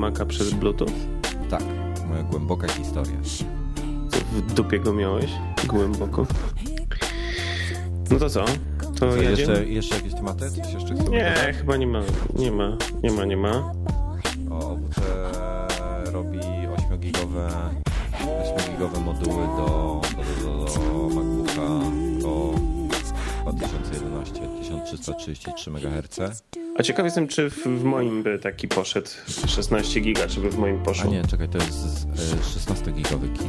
Maka przez Bluetooth? Tak, moja głęboka historia. Co w dupie go miałeś? Głęboko. No to co? To Co, jeszcze, jeszcze jakieś tematy? Coś jeszcze chcemy Nie, dodać? chyba nie ma. Nie ma, nie ma, nie ma. O, OWC robi 8-gigowe 8-gigowe moduły do, do, do, do MacBooka do 2011 1333 MHz. A ciekaw jestem, czy w, w moim by taki poszedł 16 giga, czy by w moim A poszło. nie, czekaj, to jest e, 16-gigowy kit.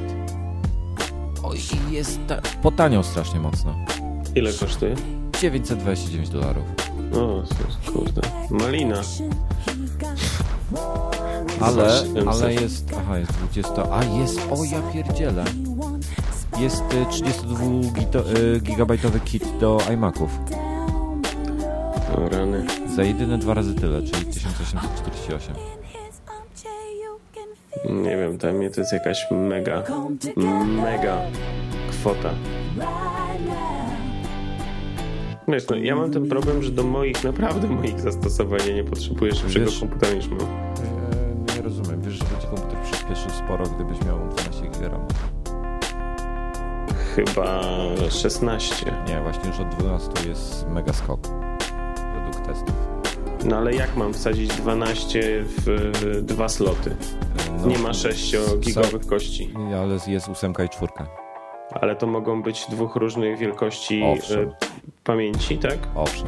Oj, jest ta, potaniał strasznie mocno. Ile kosztuje? 929 dolarów. O, kurde. Malina. Ale, 2700. ale jest, aha, jest 20, a jest, o ja pierdzielę. Jest y, 32 gito- y, gigabajtowy kit do iMaców. O, rany. Za jedyne dwa razy tyle, czyli 1848. Nie wiem, dla mnie to jest jakaś mega, mega kwota. Wiesz, no, ja mam ten problem, że do moich, naprawdę moich zastosowań nie potrzebuję szybszego Wiesz- komputera niż mam. Nie, nie rozumiem, wiesz, że ci komputer przyspieszył sporo, gdybyś miał 12 GB RAMu. Chyba 16. Nie, właśnie już od 12 jest mega skok. Testów. No ale jak mam wsadzić 12 w dwa sloty? No, Nie ma 6-gigowych kości. Ale jest 8 i 4. Ale to mogą być dwóch różnych wielkości Owszem. y, pamięci, tak? Owszem.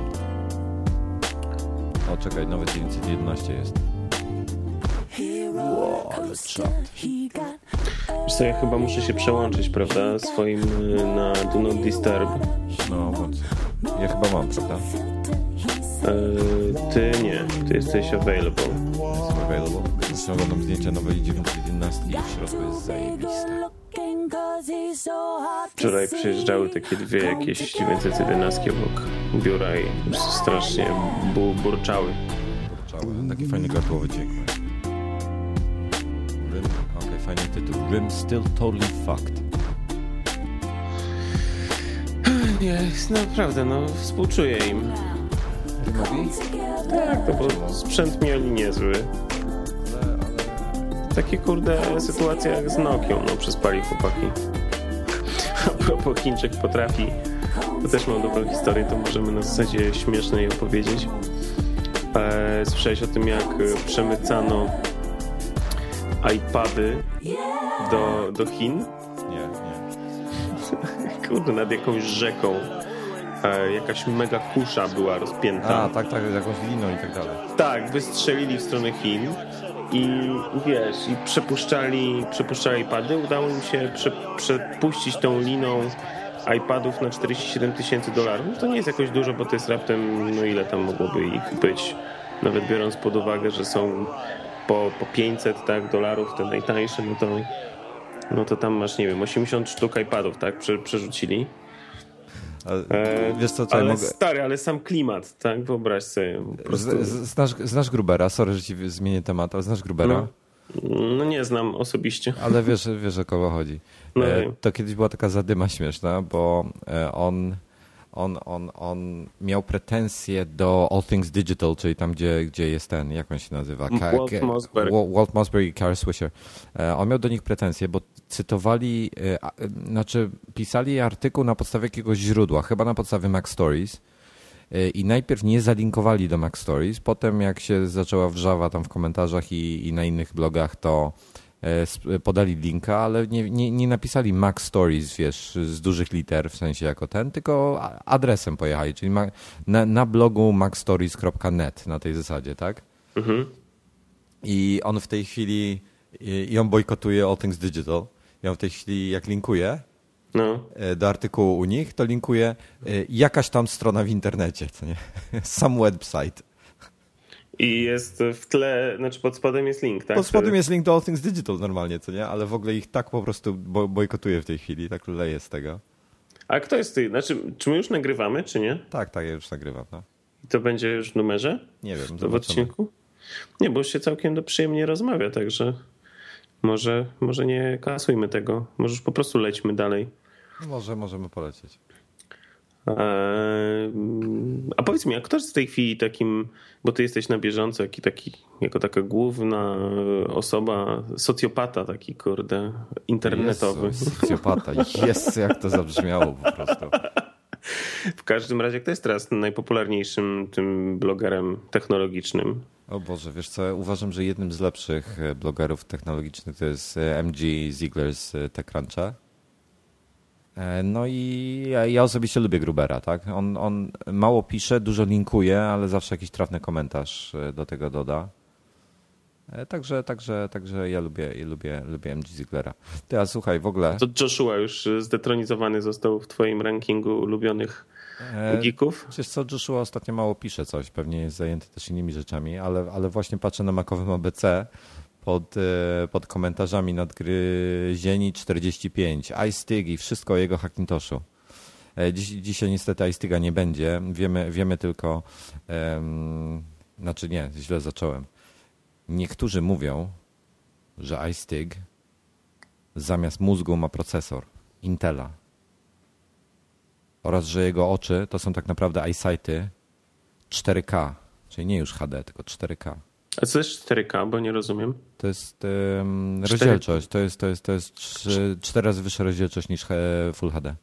O, czekaj, nawet 911 jest. Wow, ale czad. Wiesz co, ja chyba muszę się przełączyć, prawda? Swoim y, na Do Not Disturb. No, bądź. Ja chyba mam, prawda? Y, Ty nie, ty jesteś available. Jestem available. Właśnie oglądam zdjęcia nowej 911 i w środku jest zajebiste. Wczoraj przyjeżdżały takie dwie jakieś 911 obok biura i strasznie bu burczały. Kurczały. Taki fajny gardłowy dźwięk. Rim, okej, fajny tytuł. Rim still totally fucked. Nie, naprawdę, no współczuję im. Tak, no bo sprzęt mieli niezły. Takie kurde sytuacje jak z Nokią, no przespali chłopaki. A propos Chińczyk potrafi, to też mam dobrą historię, to możemy na zasadzie śmiesznej opowiedzieć. E, słyszałeś o tym, jak przemycano iPady do, do Chin? Nie, nie. Kurde, nad jakąś rzeką. E, jakaś mega kusza była rozpięta. A, tak, tak, jakąś liną i tak dalej. Tak, wystrzelili w stronę Chin i wiesz, i przepuszczali, przepuszczali iPady. Udało im się prze, przepuścić tą liną iPadów na 47 tysięcy dolarów. No to nie jest jakoś dużo, bo to jest raptem, no ile tam mogłoby ich być. Nawet biorąc pod uwagę, że są po, po 500 tak, dolarów te najtańsze, no to, no to tam masz, nie wiem, 80 sztuk iPadów, tak, prze, przerzucili. Ale, E, wiesz co, ale mogę... stary, ale sam klimat, tak, wyobraź sobie. Z, z, znasz, znasz Grubera, sorry, że ci zmienię temat, ale znasz Grubera? No. No nie znam osobiście. Ale wiesz, wiesz o kogo chodzi. No E, to kiedyś była taka zadyma śmieszna, bo e, on, on, on, on miał pretensje do All Things Digital, czyli tam, gdzie, gdzie jest ten, jak on się nazywa? Walt Ke- Mossberg. Wa- Walt Mossberg i Carl Swisher. E, On miał do nich pretensje, bo cytowali, e, znaczy pisali artykuł na podstawie jakiegoś źródła, chyba na podstawie Mac Stories. E, I najpierw nie zalinkowali do Mac Stories, potem jak się zaczęła wrzawa tam w komentarzach i, i na innych blogach, to podali linka, ale nie, nie, nie napisali Mac Stories, wiesz, z dużych liter, w sensie jako ten, tylko adresem pojechali, czyli na, na blogu macstories.net na tej zasadzie, tak? Mhm. I on w tej chwili, i on bojkotuje All Things Digital. I on w tej chwili, jak linkuje, No. e, do artykułu u nich, to linkuje e, jakaś tam strona w internecie, co nie? Some website. I jest w tle, znaczy pod spodem jest link, tak? Pod spodem jest link do All Things Digital normalnie, co nie? Ale w ogóle ich tak po prostu bo bojkotuje w tej chwili, tak leje z tego. A kto jest ty? Znaczy, czy my już nagrywamy, czy nie? Tak, tak, ja już nagrywam. No. I to będzie już w numerze? Nie wiem, w odcinku? Nie, bo już się całkiem do przyjemnie rozmawia, także może, może nie kasujmy tego. Może już po prostu lećmy dalej. Może możemy polecieć. Eee, A powiedz mi, a kto jest w tej chwili takim, bo ty jesteś na bieżąco, jaki taki, jako taka główna osoba, socjopata taki, kurde, internetowy. Jezu, socjopata. Jest, jak to zabrzmiało po prostu. W każdym razie, kto jest teraz najpopularniejszym tym blogerem technologicznym? O Boże, wiesz co, uważam, że jednym z lepszych e, blogerów technologicznych to jest e, MG Ziegler z e, TechCruncha. E, No i ja, ja osobiście lubię Grubera, tak? On, on mało pisze, dużo linkuje, ale zawsze jakiś trafny komentarz e, do tego doda. E, Także, także, także ja lubię, ja lubię, lubię MG Zieglera. Ty, a słuchaj, w ogóle... To Joshua już zdetronizowany został w twoim rankingu ulubionych geeków? Wiesz co, Joshua ostatnio mało pisze coś, pewnie jest zajęty też innymi rzeczami, ale, ale właśnie patrzę na makowym ABC pod, e, pod komentarzami nadgryzieni 45, iStig i wszystko o jego Hackintoshu. E, Dziś, dzisiaj niestety iStiga nie będzie, wiemy, wiemy tylko, em, znaczy nie, źle zacząłem. Niektórzy mówią, że iStig zamiast mózgu ma procesor Intela oraz że jego oczy to są tak naprawdę eyesighty 4K, czyli nie już HD, tylko 4K. A co jest 4K, bo nie rozumiem. To jest um, rozdzielczość, to jest, to jest, to jest 3, 4 razy wyższa rozdzielczość niż he- Full HD.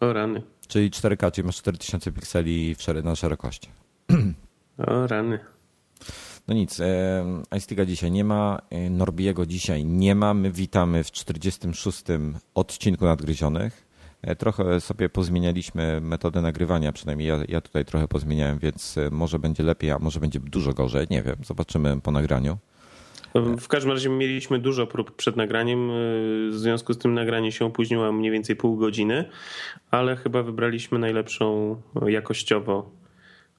O rany. Czyli 4K, czyli masz 4000 pikseli na szerokości. O rany. No nic, e, iStiga dzisiaj nie ma, e, Norbiego dzisiaj nie ma. My witamy w 46. odcinku Nadgryzionych. E, Trochę sobie pozmienialiśmy metodę nagrywania, przynajmniej ja, ja tutaj trochę pozmieniałem, więc e, może będzie lepiej, a może będzie dużo gorzej, nie wiem, zobaczymy po nagraniu. W każdym razie mieliśmy dużo prób przed nagraniem. W związku z tym nagranie się opóźniło mniej więcej pół godziny, ale chyba wybraliśmy najlepszą jakościowo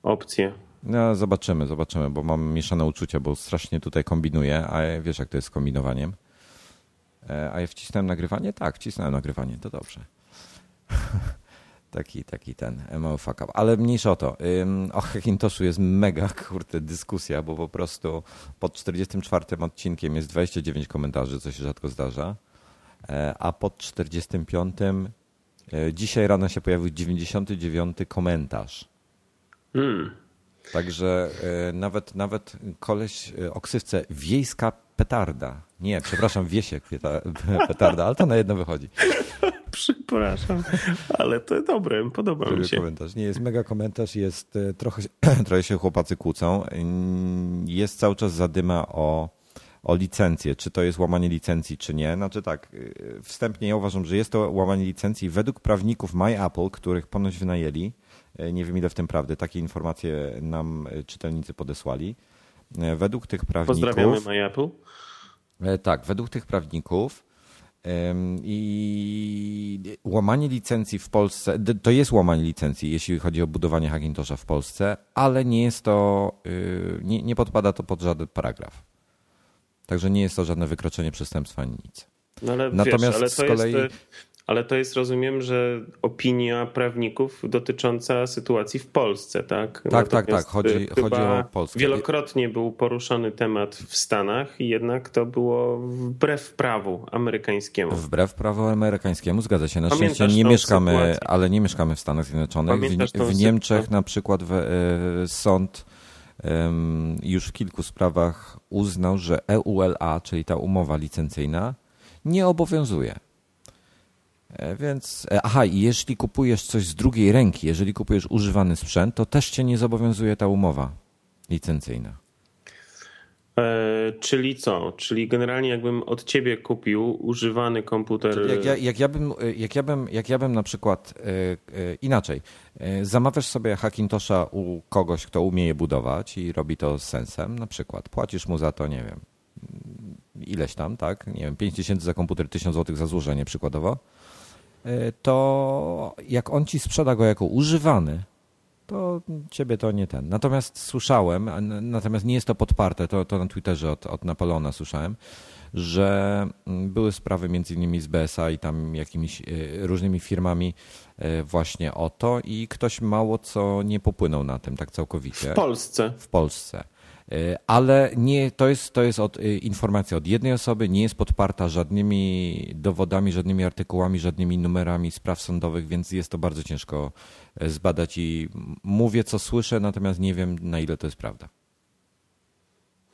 opcję. No, zobaczymy, zobaczymy, bo mam mieszane uczucia, bo strasznie tutaj kombinuję, a wiesz jak to jest z kombinowaniem. E, A ja wcisnąłem nagrywanie? Tak, wcisnąłem nagrywanie, to dobrze. taki, taki ten mały fuck up. Ale mniejsza o to. O Hackintoshu jest mega, kurde, dyskusja, bo po prostu pod 44 odcinkiem jest 29 komentarzy, co się rzadko zdarza, E, a pod 45 e, dzisiaj rano się pojawił 99 komentarz. Hmm. Także e, nawet, nawet koleś o ksywce wiejska petarda. Nie, przepraszam, wiesiek petarda, ale to na jedno wychodzi. Przepraszam, ale to dobre, podoba mi się. komentarz. Nie, jest mega komentarz, jest e, trochę, się- trochę się chłopacy kłócą. Mm, Jest cały czas zadyma o, o licencję, czy to jest łamanie licencji, czy nie. Znaczy tak, e, wstępnie ja uważam, że jest to łamanie licencji według prawników MyApple, których ponoć wynajęli. E, Nie wiem ile w tym prawdy, takie informacje nam czytelnicy podesłali. Według tych prawników... Pozdrawiamy MyApple. Tak, według tych prawników i łamanie licencji w Polsce, to jest łamanie licencji, jeśli chodzi o budowanie Hackintosha w Polsce, ale nie jest to, y, nie, nie podpada to pod żaden paragraf. Także nie jest to żadne wykroczenie przestępstwa ani nic. No ale Natomiast wiesz, ale z kolei- jest, ale to jest, rozumiem, że opinia prawników dotycząca sytuacji w Polsce, tak? tak, tak, Natomiast chodzi- chyba chodzi o Polskę. Wielokrotnie był poruszany temat w Stanach jednak to było wbrew prawu amerykańskiemu. Wbrew prawu amerykańskiemu, zgadza się. Na Pamiętasz szczęście nie mieszkamy, sytuację? ale nie mieszkamy w Stanach Zjednoczonych. W, Pamiętasz tą w Niemczech na przykład w, e, sąd już w kilku sprawach uznał, że EULA, czyli ta umowa licencyjna, nie obowiązuje. E, Więc, e, aha, i jeśli kupujesz coś z drugiej ręki, jeżeli kupujesz używany sprzęt, to też cię nie zobowiązuje ta umowa licencyjna. E, czyli co? Czyli generalnie jakbym od ciebie kupił używany komputer. Jak ja, jak, ja bym, jak, ja bym, jak ja bym na przykład inaczej, zamawiasz sobie Hackintosha u kogoś, kto umie je budować i robi to z sensem, na przykład płacisz mu za to, nie wiem, ileś tam, tak, nie wiem, 5 tysięcy za komputer, 1000 złotych za złożenie przykładowo to jak on ci sprzeda go jako używany, to ciebie to nie ten. Natomiast słyszałem, natomiast nie jest to podparte, to, to na Twitterze od, od Napoleona słyszałem, że mm, były sprawy między innymi z BSA i tam jakimiś y, różnymi firmami y, właśnie o to i ktoś mało co nie popłynął na tym tak całkowicie. W Polsce. W Polsce. Y, ale nie, to jest, to jest od, informacja od jednej osoby, nie jest podparta żadnymi dowodami, żadnymi artykułami, żadnymi numerami spraw sądowych, więc jest to bardzo ciężko zbadać i mówię co słyszę, natomiast nie wiem na ile to jest prawda.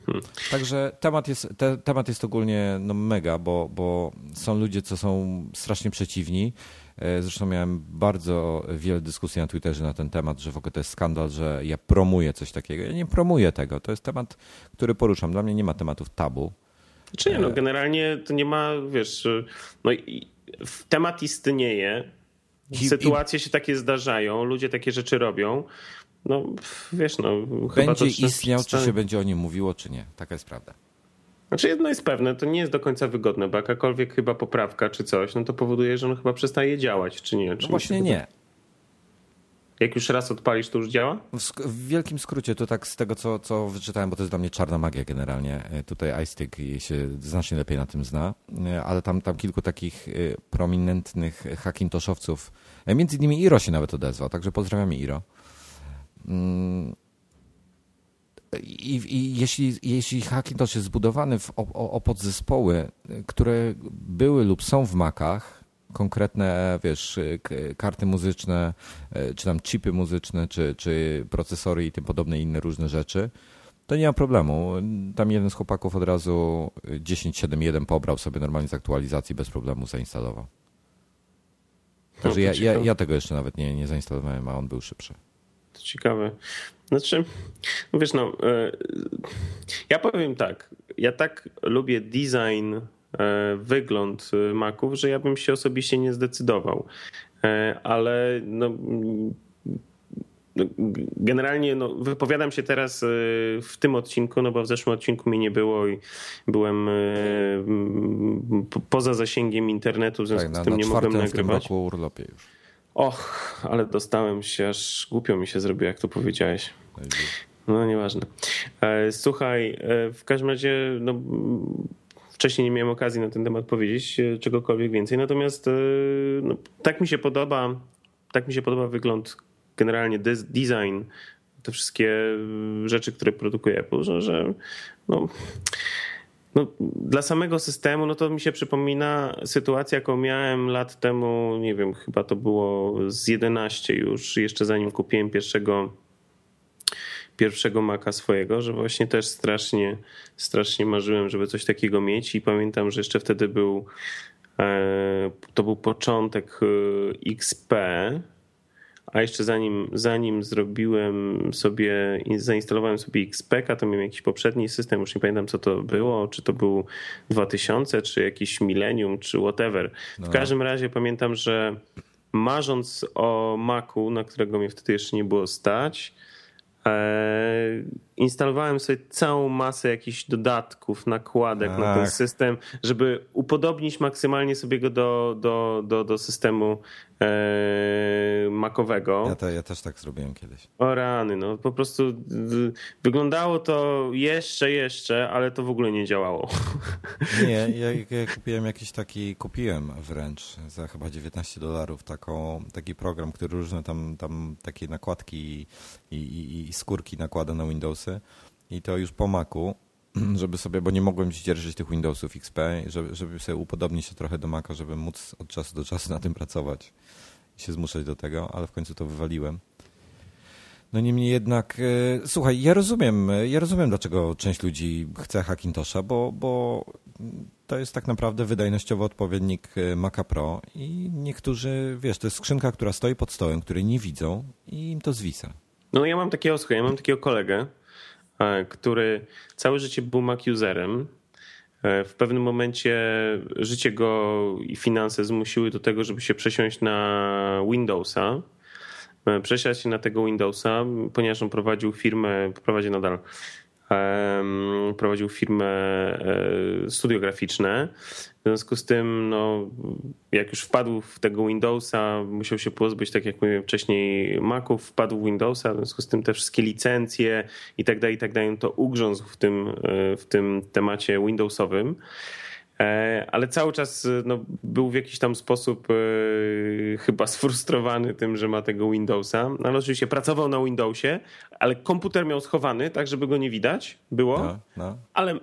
Hmm. Także temat jest, te, temat jest ogólnie no, mega, bo, bo są ludzie, co są strasznie przeciwni. E, zresztą miałem bardzo wiele dyskusji na Twitterze na ten temat, że w ogóle to jest skandal, że ja promuję coś takiego. Ja nie promuję tego. To jest temat, który poruszam. Dla mnie nie ma tematów tabu. Czy nie, no e, generalnie to nie ma, wiesz, no temat istnieje, sytuacje się takie zdarzają, ludzie takie rzeczy robią. No wiesz, no chyba Będzie to, istniał, czy się będzie o nim mówiło, czy nie. Taka jest prawda. Znaczy jedno jest pewne, to nie jest do końca wygodne, bo jakakolwiek chyba poprawka czy coś, no to powoduje, że on chyba przestaje działać, czy nie? Czy no właśnie nie. Jak już raz odpalisz, to już działa? W, w, wielkim skrócie, to tak z tego, co, co wyczytałem, bo to jest dla mnie czarna magia generalnie. E, tutaj iStick się znacznie lepiej na tym zna, e, ale tam, tam kilku takich e, prominentnych hackintoshowców, między innymi Iro się nawet odezwał, także pozdrawiamy Iro Mm. I, I, jeśli, jeśli Hackintosh jest zbudowany w, o, o podzespoły, które były lub są w Macach, konkretne, wiesz, karty muzyczne, e, czy tam chipy muzyczne, czy, czy procesory i tym podobne inne różne rzeczy, to nie ma problemu. Tam jeden z chłopaków od razu 10.7.1 pobrał sobie normalnie z aktualizacji, bez problemu zainstalował. Także ja, ja, ja, tego jeszcze nawet nie, nie zainstalowałem, a on był szybszy. To ciekawe. Znaczy, wiesz, no, e, ja powiem tak. Ja tak lubię design, e, wygląd Maców, że ja bym się osobiście nie zdecydował. E, ale no, generalnie no, wypowiadam się teraz w tym odcinku, no bo w zeszłym odcinku mnie nie było i byłem poza zasięgiem internetu, w związku tak, na, z tym nie mogłem nagrywać. Roku urlopie już. Och, ale dostałem się, aż głupio mi się zrobiło, jak to powiedziałeś. No nieważne. E, słuchaj, e, w każdym razie, no, wcześniej nie miałem okazji na ten temat powiedzieć e, czegokolwiek więcej, natomiast no, tak mi się podoba, tak mi się podoba wygląd, generalnie design, te wszystkie rzeczy, które produkuje Apple, że, że no, no, dla samego systemu, no to mi się przypomina sytuacja, jaką miałem lat temu, nie wiem, chyba to było z 11 już, jeszcze zanim kupiłem pierwszego pierwszego Maca swojego, że właśnie też strasznie, strasznie marzyłem, żeby coś takiego mieć i pamiętam, że jeszcze wtedy był e, to był początek e, XP, a jeszcze zanim, zanim zrobiłem sobie, zainstalowałem sobie XPK, to miałem jakiś poprzedni system, już nie pamiętam co to było, czy to był 2000, czy jakiś Millennium, czy whatever. W no. każdym razie pamiętam, że marząc o Macu, na którego mnie wtedy jeszcze nie było stać, E, instalowałem sobie całą masę jakichś dodatków, nakładek Ach. na ten tak. system, żeby upodobnić maksymalnie sobie go do, do, do, do systemu e, makowego. Ja, to, ja też tak zrobiłem kiedyś. O rany, no po prostu wyglądało to jeszcze, jeszcze, ale to w ogóle nie działało. Nie, ja, ja kupiłem jakiś taki, kupiłem wręcz za chyba 19 dolarów taką, taki program, który różne tam, tam takie nakładki i, i, i skórki nakłada na Windowsy i to już po Macu żeby sobie, bo nie mogłem dzierżyć tych Windowsów XP, żeby, żeby sobie upodobnić się trochę do Maca, żeby móc od czasu do czasu na tym pracować i się zmuszać do tego, ale w końcu to wywaliłem. No niemniej jednak, e, słuchaj, ja rozumiem, ja rozumiem, dlaczego część ludzi chce Hackintosha, bo, bo to jest tak naprawdę wydajnościowy odpowiednik e, Maca Pro i niektórzy, wiesz, to jest skrzynka, która stoi pod stołem, której nie widzą i im to zwisa. No ja mam takiego, ja mam takiego kolegę, który całe życie był Mac userem. E, w pewnym momencie życie go i finanse zmusiły do tego, żeby się przesiąść na Windowsa. E, przesiać się na tego Windowsa, ponieważ on prowadził firmę, prowadzi nadal prowadził firmę studio graficzne. W związku z tym, no, jak już wpadł w tego Windowsa, musiał się pozbyć, tak jak mówiłem wcześniej, Maców, wpadł w Windowsa, w związku z tym te wszystkie licencje i tak dalej, i tak dalej, to ugrzązł w tym, w tym temacie Windowsowym. E, ale cały czas no, był w jakiś tam sposób e, chyba sfrustrowany tym, że ma tego Windowsa. No, ale oczywiście pracował na Windowsie, ale komputer miał schowany, tak żeby go nie widać było. No, no. Ale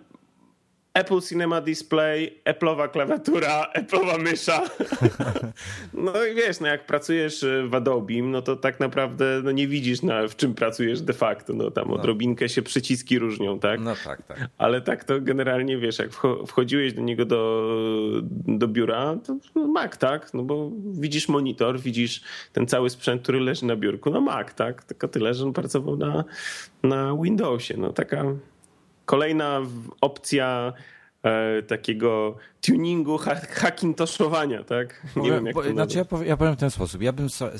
Apple Cinema Display, Apple'owa klawiatura, Apple'owa mysza. No i wiesz, no jak pracujesz w Adobe, no to tak naprawdę no nie widzisz na, w czym pracujesz de facto. No tam no. odrobinkę się przyciski różnią, tak? No tak, tak. Ale tak to generalnie wiesz, jak wchodziłeś do niego do, do biura, to Mac, tak? No bo widzisz monitor, widzisz ten cały sprzęt, który leży na biurku, no Mac, tak? Tylko tyle, że on pracował na, na Windowsie. No taka Kolejna opcja e, takiego tuningu, ha hackintoszowania, tak? Nie wiem, jak to znaczy ja, powiem, ja powiem w ten sposób. Ja bym so, y,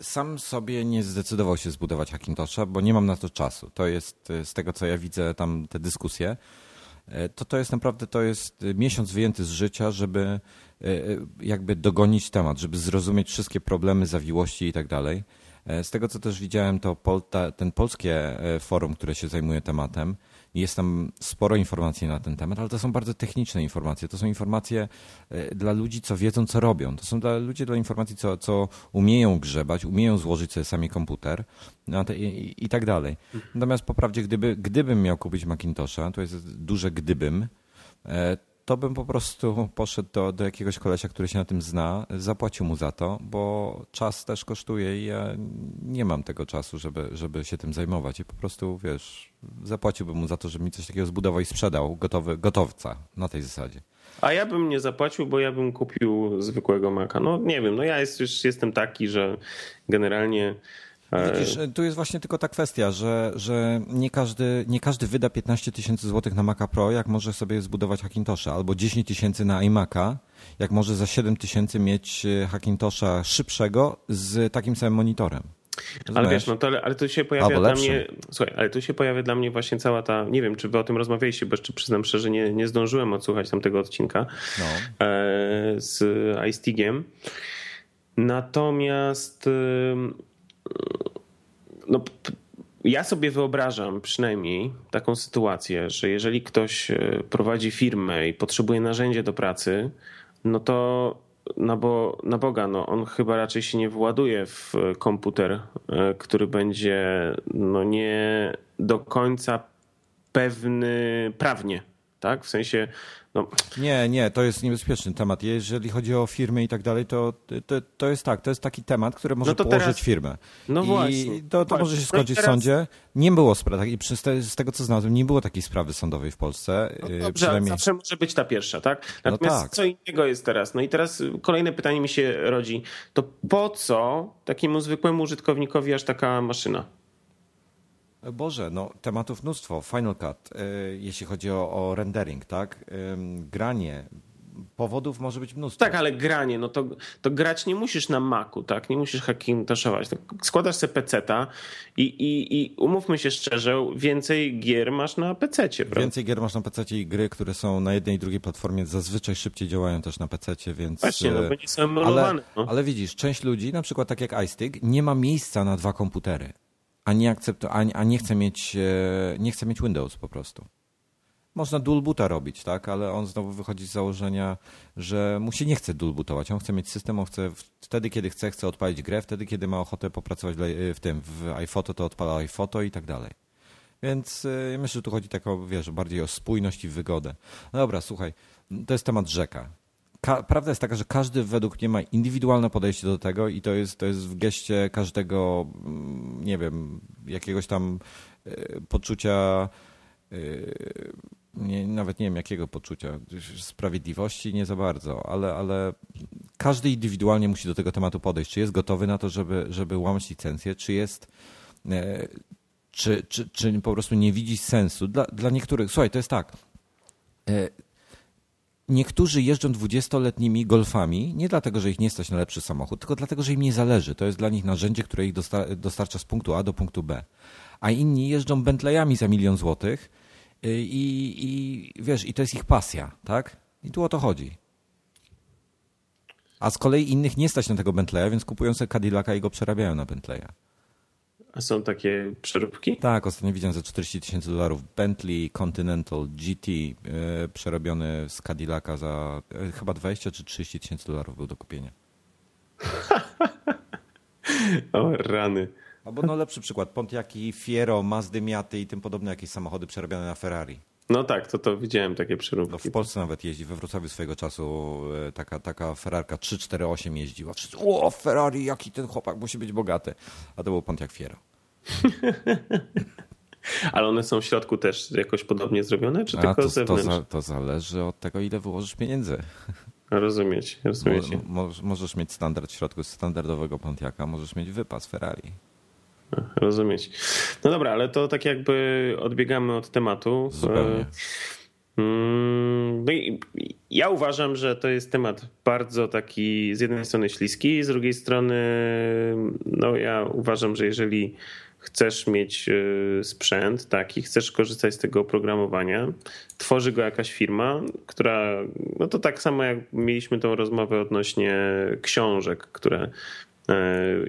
sam sobie nie zdecydował się zbudować Hackintosha, bo nie mam na to czasu. To jest y, z tego, co ja widzę tam te dyskusje, e, to to jest naprawdę to jest miesiąc wyjęty z życia, żeby e, jakby dogonić temat, żeby zrozumieć wszystkie problemy, zawiłości i tak dalej. Z tego, co też widziałem, to pol, ta, ten polskie forum, które się zajmuje tematem, jest tam sporo informacji na ten temat, ale to są bardzo techniczne informacje. To są informacje e, dla ludzi, co wiedzą, co robią. To są dla ludzi dla informacji, co, co umieją grzebać, umieją złożyć sobie sami komputer no, i, i, i, tak dalej. Natomiast po prawdzie, gdyby, gdybym miał kupić Macintosha, to jest duże gdybym, e, to bym po prostu poszedł do, do jakiegoś kolesia, który się na tym zna, zapłacił mu za to, bo czas też kosztuje i ja nie mam tego czasu, żeby, żeby się tym zajmować i po prostu, wiesz, zapłaciłbym mu za to, żeby mi coś takiego zbudował i sprzedał gotowy, gotowca na tej zasadzie. A ja bym nie zapłacił, bo ja bym kupił zwykłego Maca. No nie wiem, no ja jest, już jestem taki, że generalnie Widzisz, tu jest właśnie tylko ta kwestia, że, że nie, każdy, nie każdy wyda 15 tysięcy złotych na Maca Pro, jak może sobie zbudować Hackintosha, albo 10 tysięcy na iMac'a, jak może za 7 tysięcy mieć e, Hackintosha szybszego z takim samym monitorem. Ale wiesz, no to, ale tu się pojawia dla mnie. Słuchaj, ale tu się pojawia dla mnie właśnie cała ta. Nie wiem, czy wy o tym rozmawialiście, bo jeszcze przyznam szczerze, nie, nie zdążyłem odsłuchać tamtego odcinka no. E, z iStigiem. Natomiast no, ja sobie wyobrażam przynajmniej taką sytuację, że jeżeli ktoś e, prowadzi firmę i potrzebuje narzędzia do pracy, no to no bo, na Boga, no on chyba raczej się nie właduje w komputer, e, który będzie no nie do końca pewny prawnie, tak? W sensie no. Nie, nie, to jest niebezpieczny temat. Jeżeli chodzi o firmy i tak dalej, to, to, to jest tak, to jest taki temat, który może no położyć teraz... firmę. No I właśnie. To, to może się no skończyć teraz... w sądzie. Nie było sprawy, i z tego co znalazłem, nie było takiej sprawy sądowej w Polsce. No y, dobrze, przynajmniej... zawsze może być ta pierwsza, tak? No Natomiast no tak. co innego jest teraz? No i teraz kolejne pytanie mi się rodzi. To po co takiemu zwykłemu użytkownikowi aż taka maszyna? Boże, no tematów mnóstwo. Final Cut, e, jeśli chodzi o, o rendering, tak? Granie, powodów może być mnóstwo. Tak, ale granie, no to, to grać nie musisz na Macu, tak? Nie musisz hackingaszować. Tak, składasz sobie peceta i, i, i umówmy się szczerze, więcej gier masz na pececie, prawda? Więcej gier masz na pececie i gry, które są na jednej i drugiej platformie zazwyczaj szybciej działają też na pececie, więc... Właśnie, no bo nie są emulowane. Ale, no. ale widzisz, część ludzi, na przykład tak jak iStick, nie ma miejsca na dwa komputery a nie, akceptu, a, a nie, chce mieć, e, nie chce mieć Windows po prostu. Można dual boota robić, tak, ale on znowu wychodzi z założenia, że mu się nie chce dual bootować. On chce mieć system, on chce wtedy, kiedy chce, chce odpalić grę, wtedy, kiedy ma ochotę popracować w tym, w iPhoto, to odpala iPhoto i tak dalej. Więc e, myślę, że tu chodzi tak o, wiesz, bardziej o spójność i wygodę. No dobra, słuchaj, to jest temat rzeka prawda jest taka, że każdy według mnie ma indywidualne podejście do tego i to jest, to jest w geście każdego, mm, nie wiem, jakiegoś tam e, poczucia, e, nie, nawet nie wiem jakiego poczucia, sprawiedliwości nie za bardzo, ale, ale każdy indywidualnie musi do tego tematu podejść. Czy jest gotowy na to, żeby, żeby łamać licencję, czy jest e, czy, czy, czy po prostu nie widzi sensu. Dla, dla niektórych, słuchaj, to jest tak niektórzy jeżdżą dwudziestoletnimi golfami nie dlatego, że ich nie stać na lepszy samochód, tylko dlatego, że im nie zależy. To jest dla nich narzędzie, które ich dostarcza z punktu A do punktu B. A inni jeżdżą Bentleyami za milion złotych I, I wiesz, i to jest ich pasja, tak? I tu o to chodzi. A z kolei innych nie stać na tego Bentleya, więc kupują sobie Cadillaca i go przerabiają na Bentleya. A są takie przeróbki? Tak, ostatnio widziałem za 40 tysięcy dolarów Bentley Continental GT yy, przerobiony z Cadillaca za yy, chyba 20 czy 30 tysięcy dolarów był do kupienia. o rany. Albo no lepszy przykład, Pontiaki, Fiero, Mazdy Miaty i tym podobne jakieś samochody przerobione na Ferrari. No tak, to to widziałem takie przeróbki. No w Polsce nawet jeździ, we Wrocławiu swojego czasu e, taka, taka Ferrarka 348 jeździła. Wszyscy, o Ferrari, jaki ten chłopak musi być bogaty. A to był Pontiac Fiero. Ale one są w środku też jakoś podobnie zrobione, czy A, tylko to, zewnątrz? To, za, to zależy od tego, ile wyłożysz pieniędzy. Rozumieć, rozumiecie. Mo, możesz mieć standard w środku standardowego Pontiaca, możesz mieć wypas Ferrari. Rozumieć. No dobra, ale to tak jakby odbiegamy od tematu. Zupełnie. Mm, no i ja uważam, że to jest temat bardzo taki z jednej strony śliski, z drugiej strony no ja uważam, że jeżeli chcesz mieć e, sprzęt taki, chcesz korzystać z tego oprogramowania, tworzy go jakaś firma, która, no to tak samo jak mieliśmy tą rozmowę odnośnie książek, które e,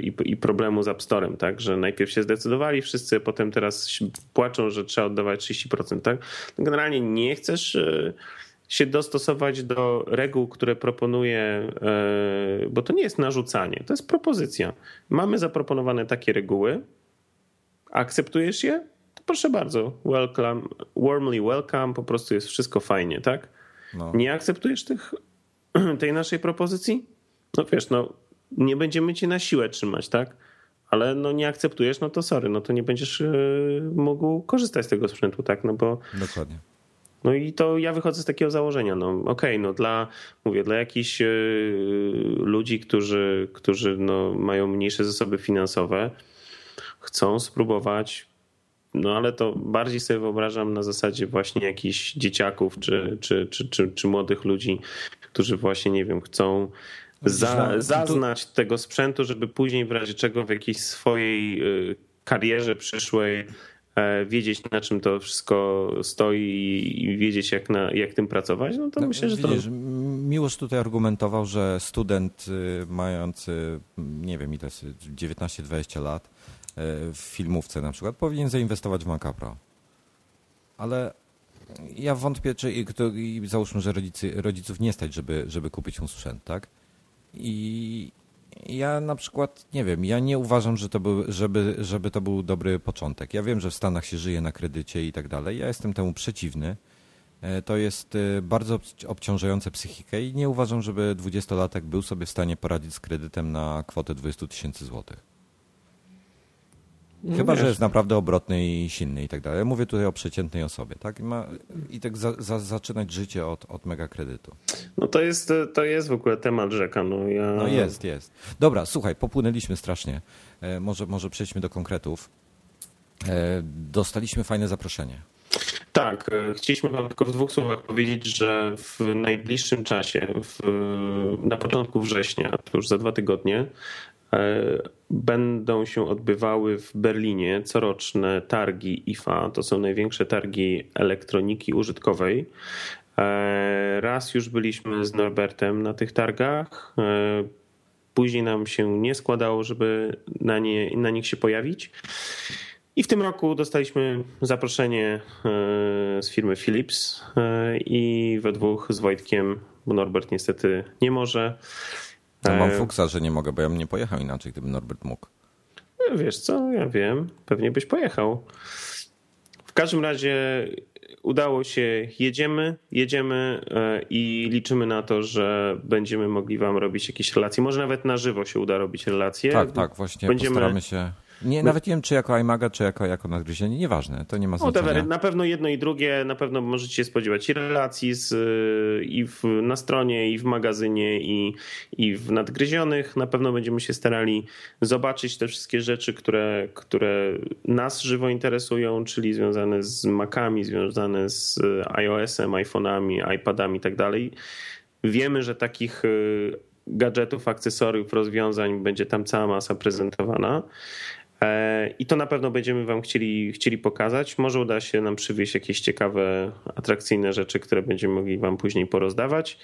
i, i problemu z App Storem, tak, że najpierw się zdecydowali wszyscy, potem teraz płaczą, że trzeba oddawać 30%, tak. Generalnie nie chcesz e, się dostosować do reguł, które proponuje, bo to nie jest narzucanie, to jest propozycja. Mamy zaproponowane takie reguły, akceptujesz je, to proszę bardzo, welcome, warmly welcome, po prostu jest wszystko fajnie, tak? No. Nie akceptujesz tych, tej naszej propozycji? No wiesz, no nie będziemy cię na siłę trzymać, tak? Ale no nie akceptujesz, no to sorry, no to nie będziesz yy, mógł korzystać z tego sprzętu, tak? No bo... Dokładnie. No i to ja wychodzę z takiego założenia, no okej, okay, no dla, mówię, dla jakichś yy, ludzi, którzy, którzy no, mają mniejsze zasoby finansowe, chcą spróbować, no ale to bardziej sobie wyobrażam na zasadzie właśnie jakichś dzieciaków czy, czy, czy, czy, czy młodych ludzi, którzy właśnie, nie wiem, chcą za, zaznać tego sprzętu, żeby później w razie czego w jakiejś swojej y, karierze przyszłej e, wiedzieć na czym to wszystko stoi i wiedzieć jak, na, jak tym pracować, no to no, myślę, że widzisz, to... Miłosz tutaj argumentował, że student y, mający, nie wiem ile, 19-20 lat, E, w filmówce na przykład, powinien zainwestować w Maca Pro. Ale ja wątpię, czy i, kto, i załóżmy, że rodzicy, rodziców nie stać, żeby, żeby kupić mu sprzęt, tak? I ja na przykład, nie wiem, ja nie uważam, że to był, żeby, żeby to był dobry początek. Ja wiem, że w Stanach się żyje na kredycie i tak dalej. Ja jestem temu przeciwny. E, to jest e, bardzo obciążające psychikę i nie uważam, żeby dwudziestolatek był sobie w stanie poradzić z kredytem na kwotę 20 tysięcy złotych. No Chyba, wiesz. że jest naprawdę obrotny i silny i tak dalej. Mówię tutaj o przeciętnej osobie, tak? I, ma, i tak za, za, zaczynać życie od, od mega kredytu. No to jest, to jest w ogóle temat rzeka. No, ja... no jest, jest. Dobra, słuchaj, popłynęliśmy strasznie. E, może, może przejdźmy do konkretów. E, dostaliśmy fajne zaproszenie. Tak, e, chcieliśmy wam tylko w dwóch słowach powiedzieć, że w najbliższym czasie, w, na początku września, to już za dwa tygodnie, będą się odbywały w Berlinie coroczne targi IFA. To są największe targi elektroniki użytkowej. E, raz już byliśmy z Norbertem na tych targach. E, później nam się nie składało, żeby na, nie, na nich się pojawić. I w tym roku dostaliśmy zaproszenie z firmy Philips i we dwóch z Wojtkiem, bo Norbert niestety nie może. No mam fuksa, że nie mogę, bo ja bym nie pojechał inaczej, gdyby Norbert mógł. No, wiesz co, ja wiem, pewnie byś pojechał. W każdym razie udało się, jedziemy, jedziemy e, i liczymy na to, że będziemy mogli wam robić jakieś relacje. Może nawet na żywo się uda robić relacje. Tak, tak, właśnie będziemy... postaramy się nie, nawet nie wiem, czy jako iMaga, czy jako, jako nadgryzienie, nieważne, to nie ma znaczenia. Whatever. Na pewno jedno i drugie, na pewno możecie się spodziewać i relacji z, i w, na stronie, i w magazynie, i, i w nadgryzionych. Na pewno będziemy się starali zobaczyć te wszystkie rzeczy, które, które nas żywo interesują, czyli związane z Macami, związane z iOS-em, iPhone'ami, iPadami i tak dalej. Wiemy, że takich y, gadżetów, akcesoriów, rozwiązań będzie tam cała masa prezentowana. E, I to na pewno będziemy Wam chcieli, chcieli pokazać. Może uda się nam przywieźć jakieś ciekawe, atrakcyjne rzeczy, które będziemy mogli Wam później porozdawać.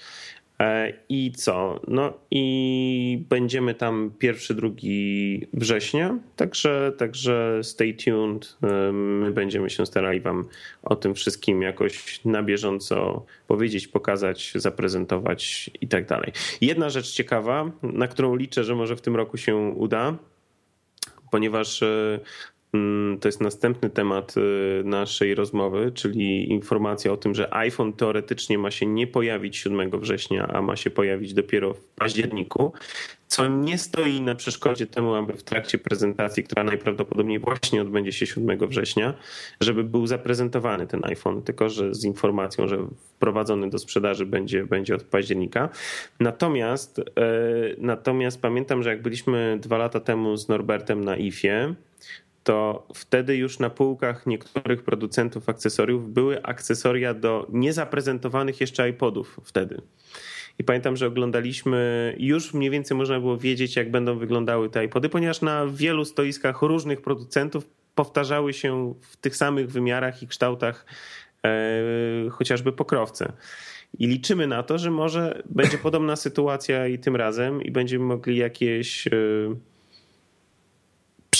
E, I co? No i będziemy tam pierwszy, drugi września, także, także stay tuned. E, my będziemy się starali Wam o tym wszystkim jakoś na bieżąco powiedzieć, pokazać, zaprezentować i tak dalej. Jedna rzecz ciekawa, na którą liczę, że może w tym roku się uda, ponieważ e, mm, to jest następny temat e, naszej rozmowy, czyli informacja o tym, że iPhone teoretycznie ma się nie pojawić 7 września, a ma się pojawić dopiero w październiku, co nie stoi na przeszkodzie temu, aby w trakcie prezentacji, która najprawdopodobniej właśnie odbędzie się 7 września, żeby był zaprezentowany ten iPhone, tylko że z informacją, że wprowadzony do sprzedaży będzie, będzie od października. Natomiast, e, natomiast pamiętam, że jak byliśmy dwa lata temu z Norbertem na IFie, to wtedy już na półkach niektórych producentów akcesoriów były akcesoria do niezaprezentowanych jeszcze iPodów wtedy. I pamiętam, że oglądaliśmy, już mniej więcej można było wiedzieć, jak będą wyglądały te iPody, ponieważ na wielu stoiskach różnych producentów powtarzały się w tych samych wymiarach i kształtach e, chociażby pokrowce. I liczymy na to, że może będzie podobna sytuacja i tym razem, i będziemy mogli jakieś. E,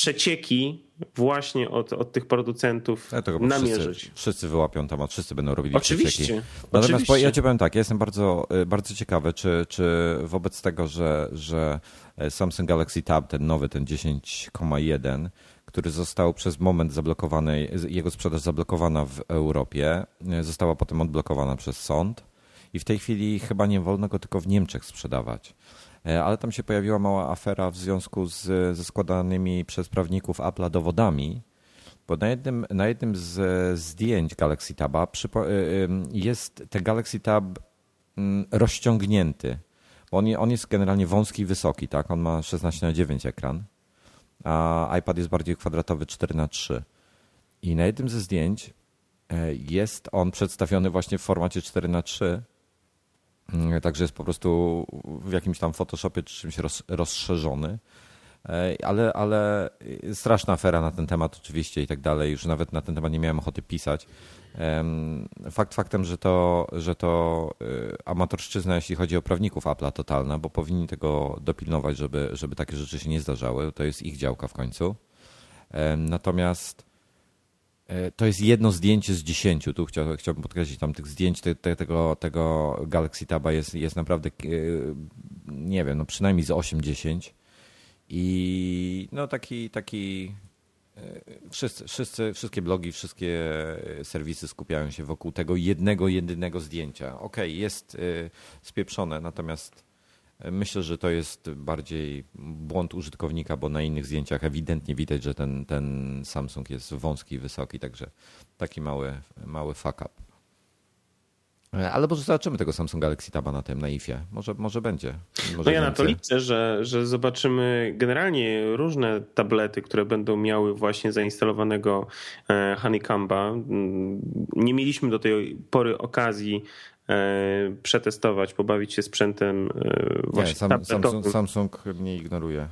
przecieki właśnie od, od tych producentów ja namierzyć. Wszyscy, wszyscy wyłapią temat, wszyscy będą robili Oczywiście. Natomiast Oczywiście. ja ci powiem tak, ja jestem bardzo, y, bardzo ciekawy, czy, czy wobec tego, że, że Samsung Galaxy Tab, ten nowy, ten 10,1, który został przez moment zablokowany, jego sprzedaż zablokowana w Europie, y, została potem odblokowana przez sąd i w tej chwili chyba nie wolno go tylko w Niemczech sprzedawać. E, ale tam się pojawiła mała afera w związku z, ze składanymi przez prawników Apple'a dowodami, bo na jednym, na jednym z zdjęć Galaxy Taba e, e, jest ten Galaxy Tab mm, rozciągnięty. On, on jest generalnie wąski i wysoki, tak? On ma 16 na 9 ekran, a iPad jest bardziej kwadratowy 4 na 3 I na jednym ze zdjęć jest on przedstawiony właśnie w formacie 4 na 3 Mm, także jest po prostu w jakimś tam Photoshopie czy czymś roz, rozszerzony. E, ale, ale straszna afera na ten temat oczywiście i tak dalej. Już nawet na ten temat nie miałem ochoty pisać. Fakt faktem, że to, że to e, amatorszczyzna, jeśli chodzi o prawników Apple'a totalna, bo powinni tego dopilnować, żeby, żeby takie rzeczy się nie zdarzały. To jest ich działka w końcu. Natomiast to jest jedno zdjęcie z dziesięciu. Tu chciałbym, chciałbym podkreślić, tam tych zdjęć te, te, tego, tego Galaxy Taba jest, jest naprawdę, e, nie wiem, no przynajmniej z 8-10. I no taki, taki e, wszyscy, wszyscy, wszystkie blogi, wszystkie serwisy skupiają się wokół tego jednego, jedynego zdjęcia. Okej, okay, jest spieprzone, natomiast Myślę, że to jest bardziej błąd użytkownika, bo na innych zdjęciach ewidentnie widać, że ten, ten Samsung jest wąski i wysoki, także taki mały, mały fuck up. Ale może zobaczymy tego Samsung Galaxy Taba na tym, na IFie. Może, może będzie. Może no ja na to liczę, że, że zobaczymy generalnie różne tablety, które będą miały właśnie zainstalowanego e, Honeycomba. Mm, nie mieliśmy do tej pory okazji E, przetestować, pobawić się sprzętem e, właśnie nie, sam, Samsung, Samsung mnie ignoruje.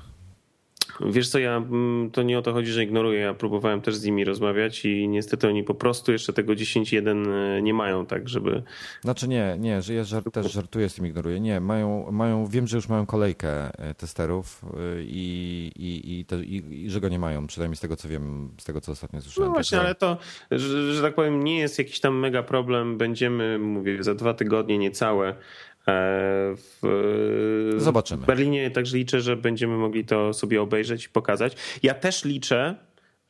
Wiesz co, ja mm, to nie o to chodzi, że ignoruję. Ja próbowałem też z nimi rozmawiać i niestety oni po prostu jeszcze tego 10.1 e, nie mają, tak, żeby. Znaczy nie, nie, że ja żart, też żartuję z tym ignoruję. Nie, mają, mają, wiem, że już mają kolejkę testerów i, i, i, te, i, i że go nie mają, przynajmniej z tego co wiem, z tego co ostatnio słyszałem. No właśnie, ale to, że, że tak powiem, nie jest jakiś tam mega problem. Będziemy, mówię, za dwa tygodnie niecałe E, w, Zobaczymy. W Berlinie także liczę, że będziemy mogli to sobie obejrzeć i pokazać. Ja też liczę,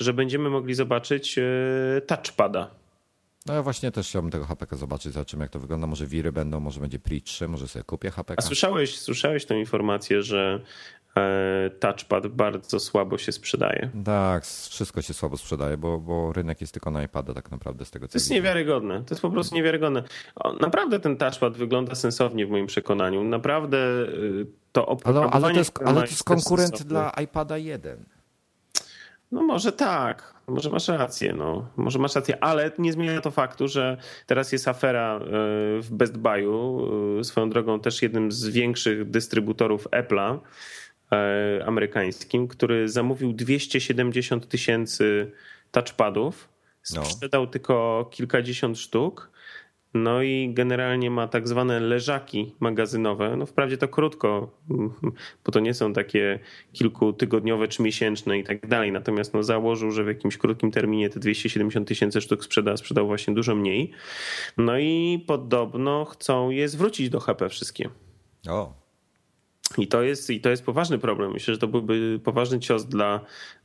że będziemy mogli zobaczyć e, touchpada. No ja właśnie też chciałbym tego HPK zobaczyć, zobaczymy jak to wygląda. Może wiry będą, może będzie Pri 3, może sobie kupię HPK. A słyszałeś, słyszałeś tę informację, że E, touchpad bardzo słabo się sprzedaje. Tak, wszystko się słabo sprzedaje, bo, bo rynek jest tylko na iPada tak naprawdę z tego co To jest niewiarygodne. To jest po prostu niewiarygodne. Naprawdę ten touchpad wygląda sensownie w moim przekonaniu. Naprawdę y, to ale, ale to jest, ale to jest konkurent sensowne. dla iPada 1. No może tak, może masz rację, no. może masz rację, ale nie zmienia to faktu, że teraz jest afera y, w Best Buy'u, swoją drogą też jednym z większych dystrybutorów Apple'a, e, amerykańskim, który zamówił 270 tysięcy touchpadów, No. sprzedał tylko kilkadziesiąt sztuk. No i generalnie ma tak zwane leżaki magazynowe. No wprawdzie to krótko, bo to nie są takie kilkutygodniowe czy miesięczne i tak dalej. Natomiast no założył, że w jakimś krótkim terminie te 270 tysięcy sztuk sprzeda, sprzedał właśnie dużo mniej. No i podobno chcą je zwrócić do HP wszystkie. O, I to jest, i to jest poważny problem. Myślę, że to byłby poważny cios dla,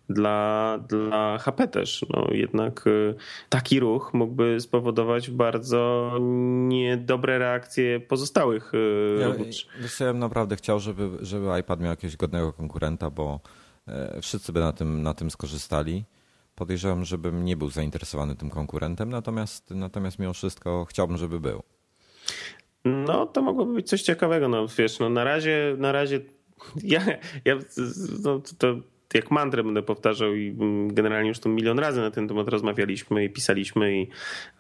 dla, dla HP też. No, jednak y, taki ruch mógłby spowodować bardzo niedobre reakcje pozostałych y, ja, robót- ja bym naprawdę chciał, żeby, żeby iPad miał jakiegoś godnego konkurenta, bo e, wszyscy by na tym, na tym skorzystali. Podejrzewam, żebym nie był zainteresowany tym konkurentem, natomiast, natomiast mimo wszystko chciałbym, żeby był. No, to mogłoby być coś ciekawego. No wiesz, no na razie, na razie ja, ja no, to jak mantrę będę powtarzał i mm, generalnie już tu milion razy na ten temat rozmawialiśmy i pisaliśmy i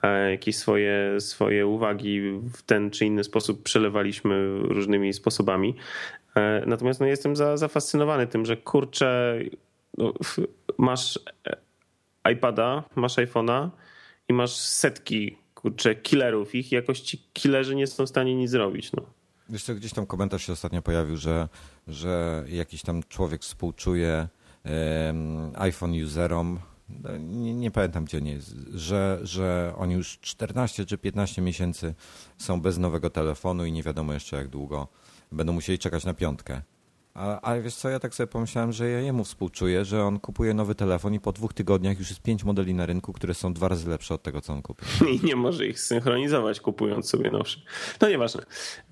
e, jakieś swoje, swoje uwagi w ten czy inny sposób przelewaliśmy różnymi sposobami. E, Natomiast no, jestem za, zafascynowany tym, że kurczę, no, masz e, iPada, masz iPhone'a i masz setki kurczę killerów ich jakoś ci killerzy nie są w stanie nic zrobić. No. Wiesz co, gdzieś tam komentarz się ostatnio pojawił, że, że jakiś tam człowiek współczuje iPhone userom, no, nie, nie pamiętam gdzie nie jest, że, że oni już 14 czy 15 miesięcy są bez nowego telefonu i nie wiadomo jeszcze jak długo będą musieli czekać na piątkę. A, ale wiesz co, ja tak sobie pomyślałem, że ja jemu współczuję, że on kupuje nowy telefon i po dwóch tygodniach już jest pięć modeli na rynku, które są dwa razy lepsze od tego, co on kupił. I nie może ich synchronizować kupując sobie nowszy. No nieważne.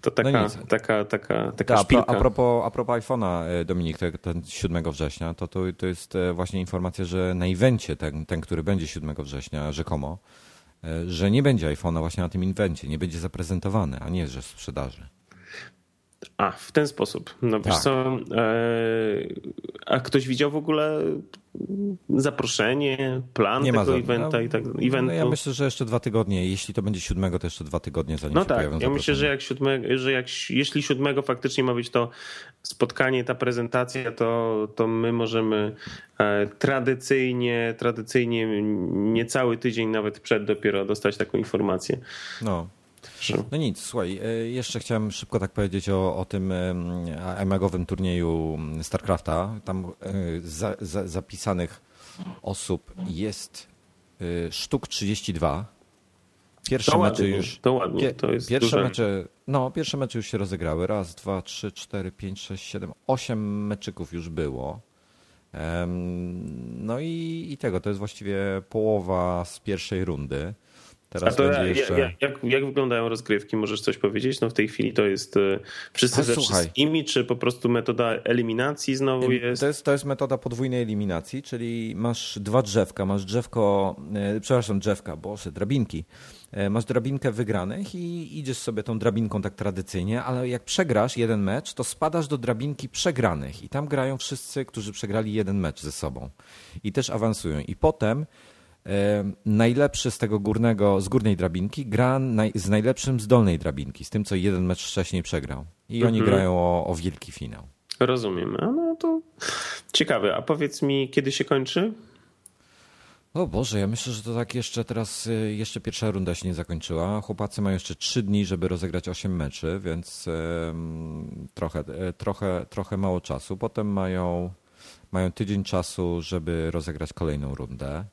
To taka, No nic. taka, taka, taka Ta, szpilka. a, propos, a propos iPhone'a, e, Dominik, te- ten 7 września, to, to, to jest e, właśnie informacja, że na evencie, ten, ten który będzie 7 września, rzekomo, e, że nie będzie iPhone'a właśnie na tym evencie, nie będzie zaprezentowany, a nie, że w sprzedaży. A, w ten sposób. No wiesz Tak. co, e, a ktoś widział w ogóle zaproszenie, plan Nie tego za- eventa no, i tak No, eventu? ja myślę, że jeszcze dwa tygodnie, jeśli to będzie 7, to jeszcze dwa tygodnie, zanim No tak, pojawią ja myślę, że jak siódmego, że jak, jeśli siódmego faktycznie ma być to spotkanie, ta prezentacja, to, to my możemy e, tradycyjnie, tradycyjnie niecały tydzień nawet przed dopiero dostać taką informację. No. No nic, słuchaj, e, jeszcze chciałem szybko tak powiedzieć o, o tym em, emagowym turnieju StarCrafta. Tam e, za, za, zapisanych osób jest e, sztuk 32. Pierwsze To mecze ładnie, już. to ładnie, to jest pierwsze duże. mecze, no, pierwsze mecze już się rozegrały. Raz, dwa, trzy, cztery, pięć, sześć, siedem, osiem meczyków już było. No i, i tego, to jest właściwie połowa z pierwszej rundy. A Teraz to będzie jeszcze. jak, jak, jak wyglądają rozgrywki? Możesz coś powiedzieć? No w tej chwili to jest e, wszyscy A ze wszystkimi, czy po prostu metoda eliminacji znowu jest? To jest, to jest metoda podwójnej eliminacji, czyli masz dwa drzewka, masz drzewko, e, przepraszam, drzewka, boże, drabinki. E, Masz drabinkę wygranych i idziesz sobie tą drabinką tak tradycyjnie, ale jak przegrasz jeden mecz, to spadasz do drabinki przegranych i tam grają wszyscy, którzy przegrali jeden mecz ze sobą i też awansują. I potem najlepszy z tego górnego, z górnej drabinki gra naj, z najlepszym z dolnej drabinki, z tym, co jeden mecz wcześniej przegrał. I oni grają o, o wielki finał. Rozumiem. A no to ciekawe. A powiedz mi, kiedy się kończy? O Boże, ja myślę, że to tak jeszcze teraz, y, jeszcze pierwsza runda się nie zakończyła. Chłopacy mają jeszcze trzy dni, żeby rozegrać 8 meczy, więc trochę, e, trochę, trochę mało czasu. Potem mają, mają tydzień czasu, żeby rozegrać kolejną rundę.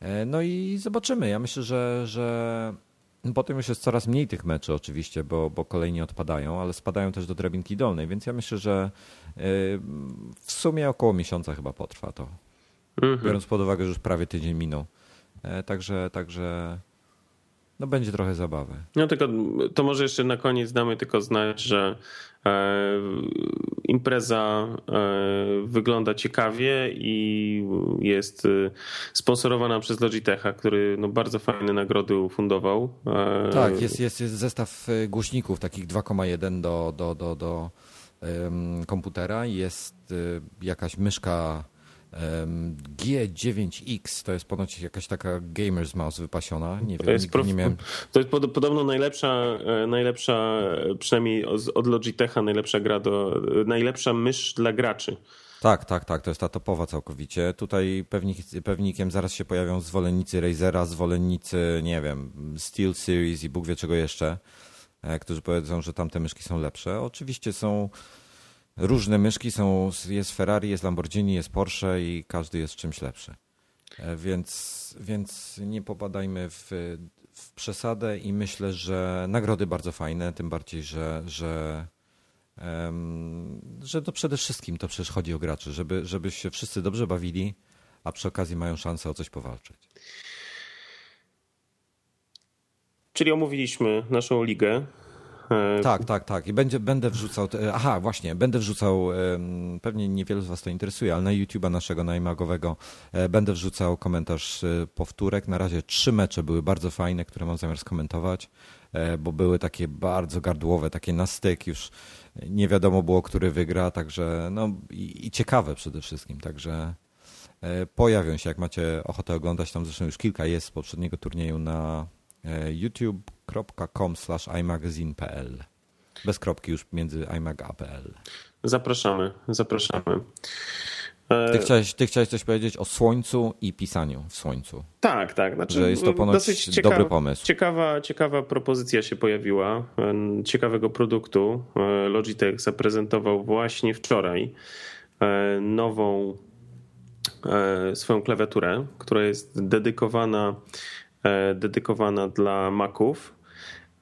E, No i zobaczymy. Ja myślę, że, że potem już jest coraz mniej tych meczy oczywiście, bo, bo kolejni odpadają, ale spadają też do drabinki dolnej, więc ja myślę, że y, w sumie około miesiąca chyba potrwa to Mhm. biorąc pod uwagę, że już prawie tydzień minął. E, Także, także no będzie trochę zabawy. No tylko to może jeszcze na koniec damy tylko znać, że e, impreza e, wygląda ciekawie i jest e, sponsorowana przez Logitecha, który no, bardzo fajne nagrody ufundował. Tak, jest, jest, jest zestaw głośników takich 2,1 do, do, do, do komputera. Jest jakaś myszka G9X to jest ponoć jakaś taka gamers mouse wypasiona. Nie to wiem, jest prof... nie miałem. To jest pod, podobno najlepsza, e, najlepsza, e, przynajmniej od Logitecha, najlepsza gra do, najlepsza mysz dla graczy. Tak, tak, tak, to jest ta topowa całkowicie. Tutaj pewnik, pewnikiem zaraz się pojawią zwolennicy Razera, zwolennicy, nie wiem, Steel Series i Bóg wie czego jeszcze, e, którzy powiedzą, że tamte myszki są lepsze. Oczywiście są różne myszki, są, jest Ferrari, jest Lamborghini, jest Porsche i każdy jest czymś lepszy. E, więc, więc nie popadajmy w, w przesadę i myślę, że nagrody bardzo fajne, tym bardziej, że, że że to przede wszystkim to przecież chodzi o graczy, żeby, żeby się wszyscy dobrze bawili, a przy okazji mają szansę o coś powalczyć. Czyli omówiliśmy naszą ligę. E, tak, tak, tak. I będzie, będę wrzucał. Aha, właśnie, będę wrzucał. Pewnie niewielu z Was to interesuje, ale na YouTube'a naszego najmagowego e, będę wrzucał komentarz e, powtórek. Na razie trzy mecze były bardzo fajne, które mam zamiar skomentować, bo były takie bardzo gardłowe, takie na styk już nie wiadomo było, który wygra, także no i, i ciekawe przede wszystkim, także pojawią się, jak macie ochotę oglądać, tam zresztą już kilka jest z poprzedniego turnieju na e, youtube.com imagazine.pl bez kropki już między imag a pl. Zapraszamy, zapraszamy. Ty chciałeś, ty chciałeś coś powiedzieć o słońcu i pisaniu w słońcu. Tak, tak. Znaczy, że jest to ponoć dosyć ciekawa, dobry pomysł. Ciekawa, ciekawa propozycja się pojawiła, ciekawego produktu. E, Logitech zaprezentował właśnie wczoraj e, nową e, swoją klawiaturę, która jest dedykowana, dedykowana dla Maców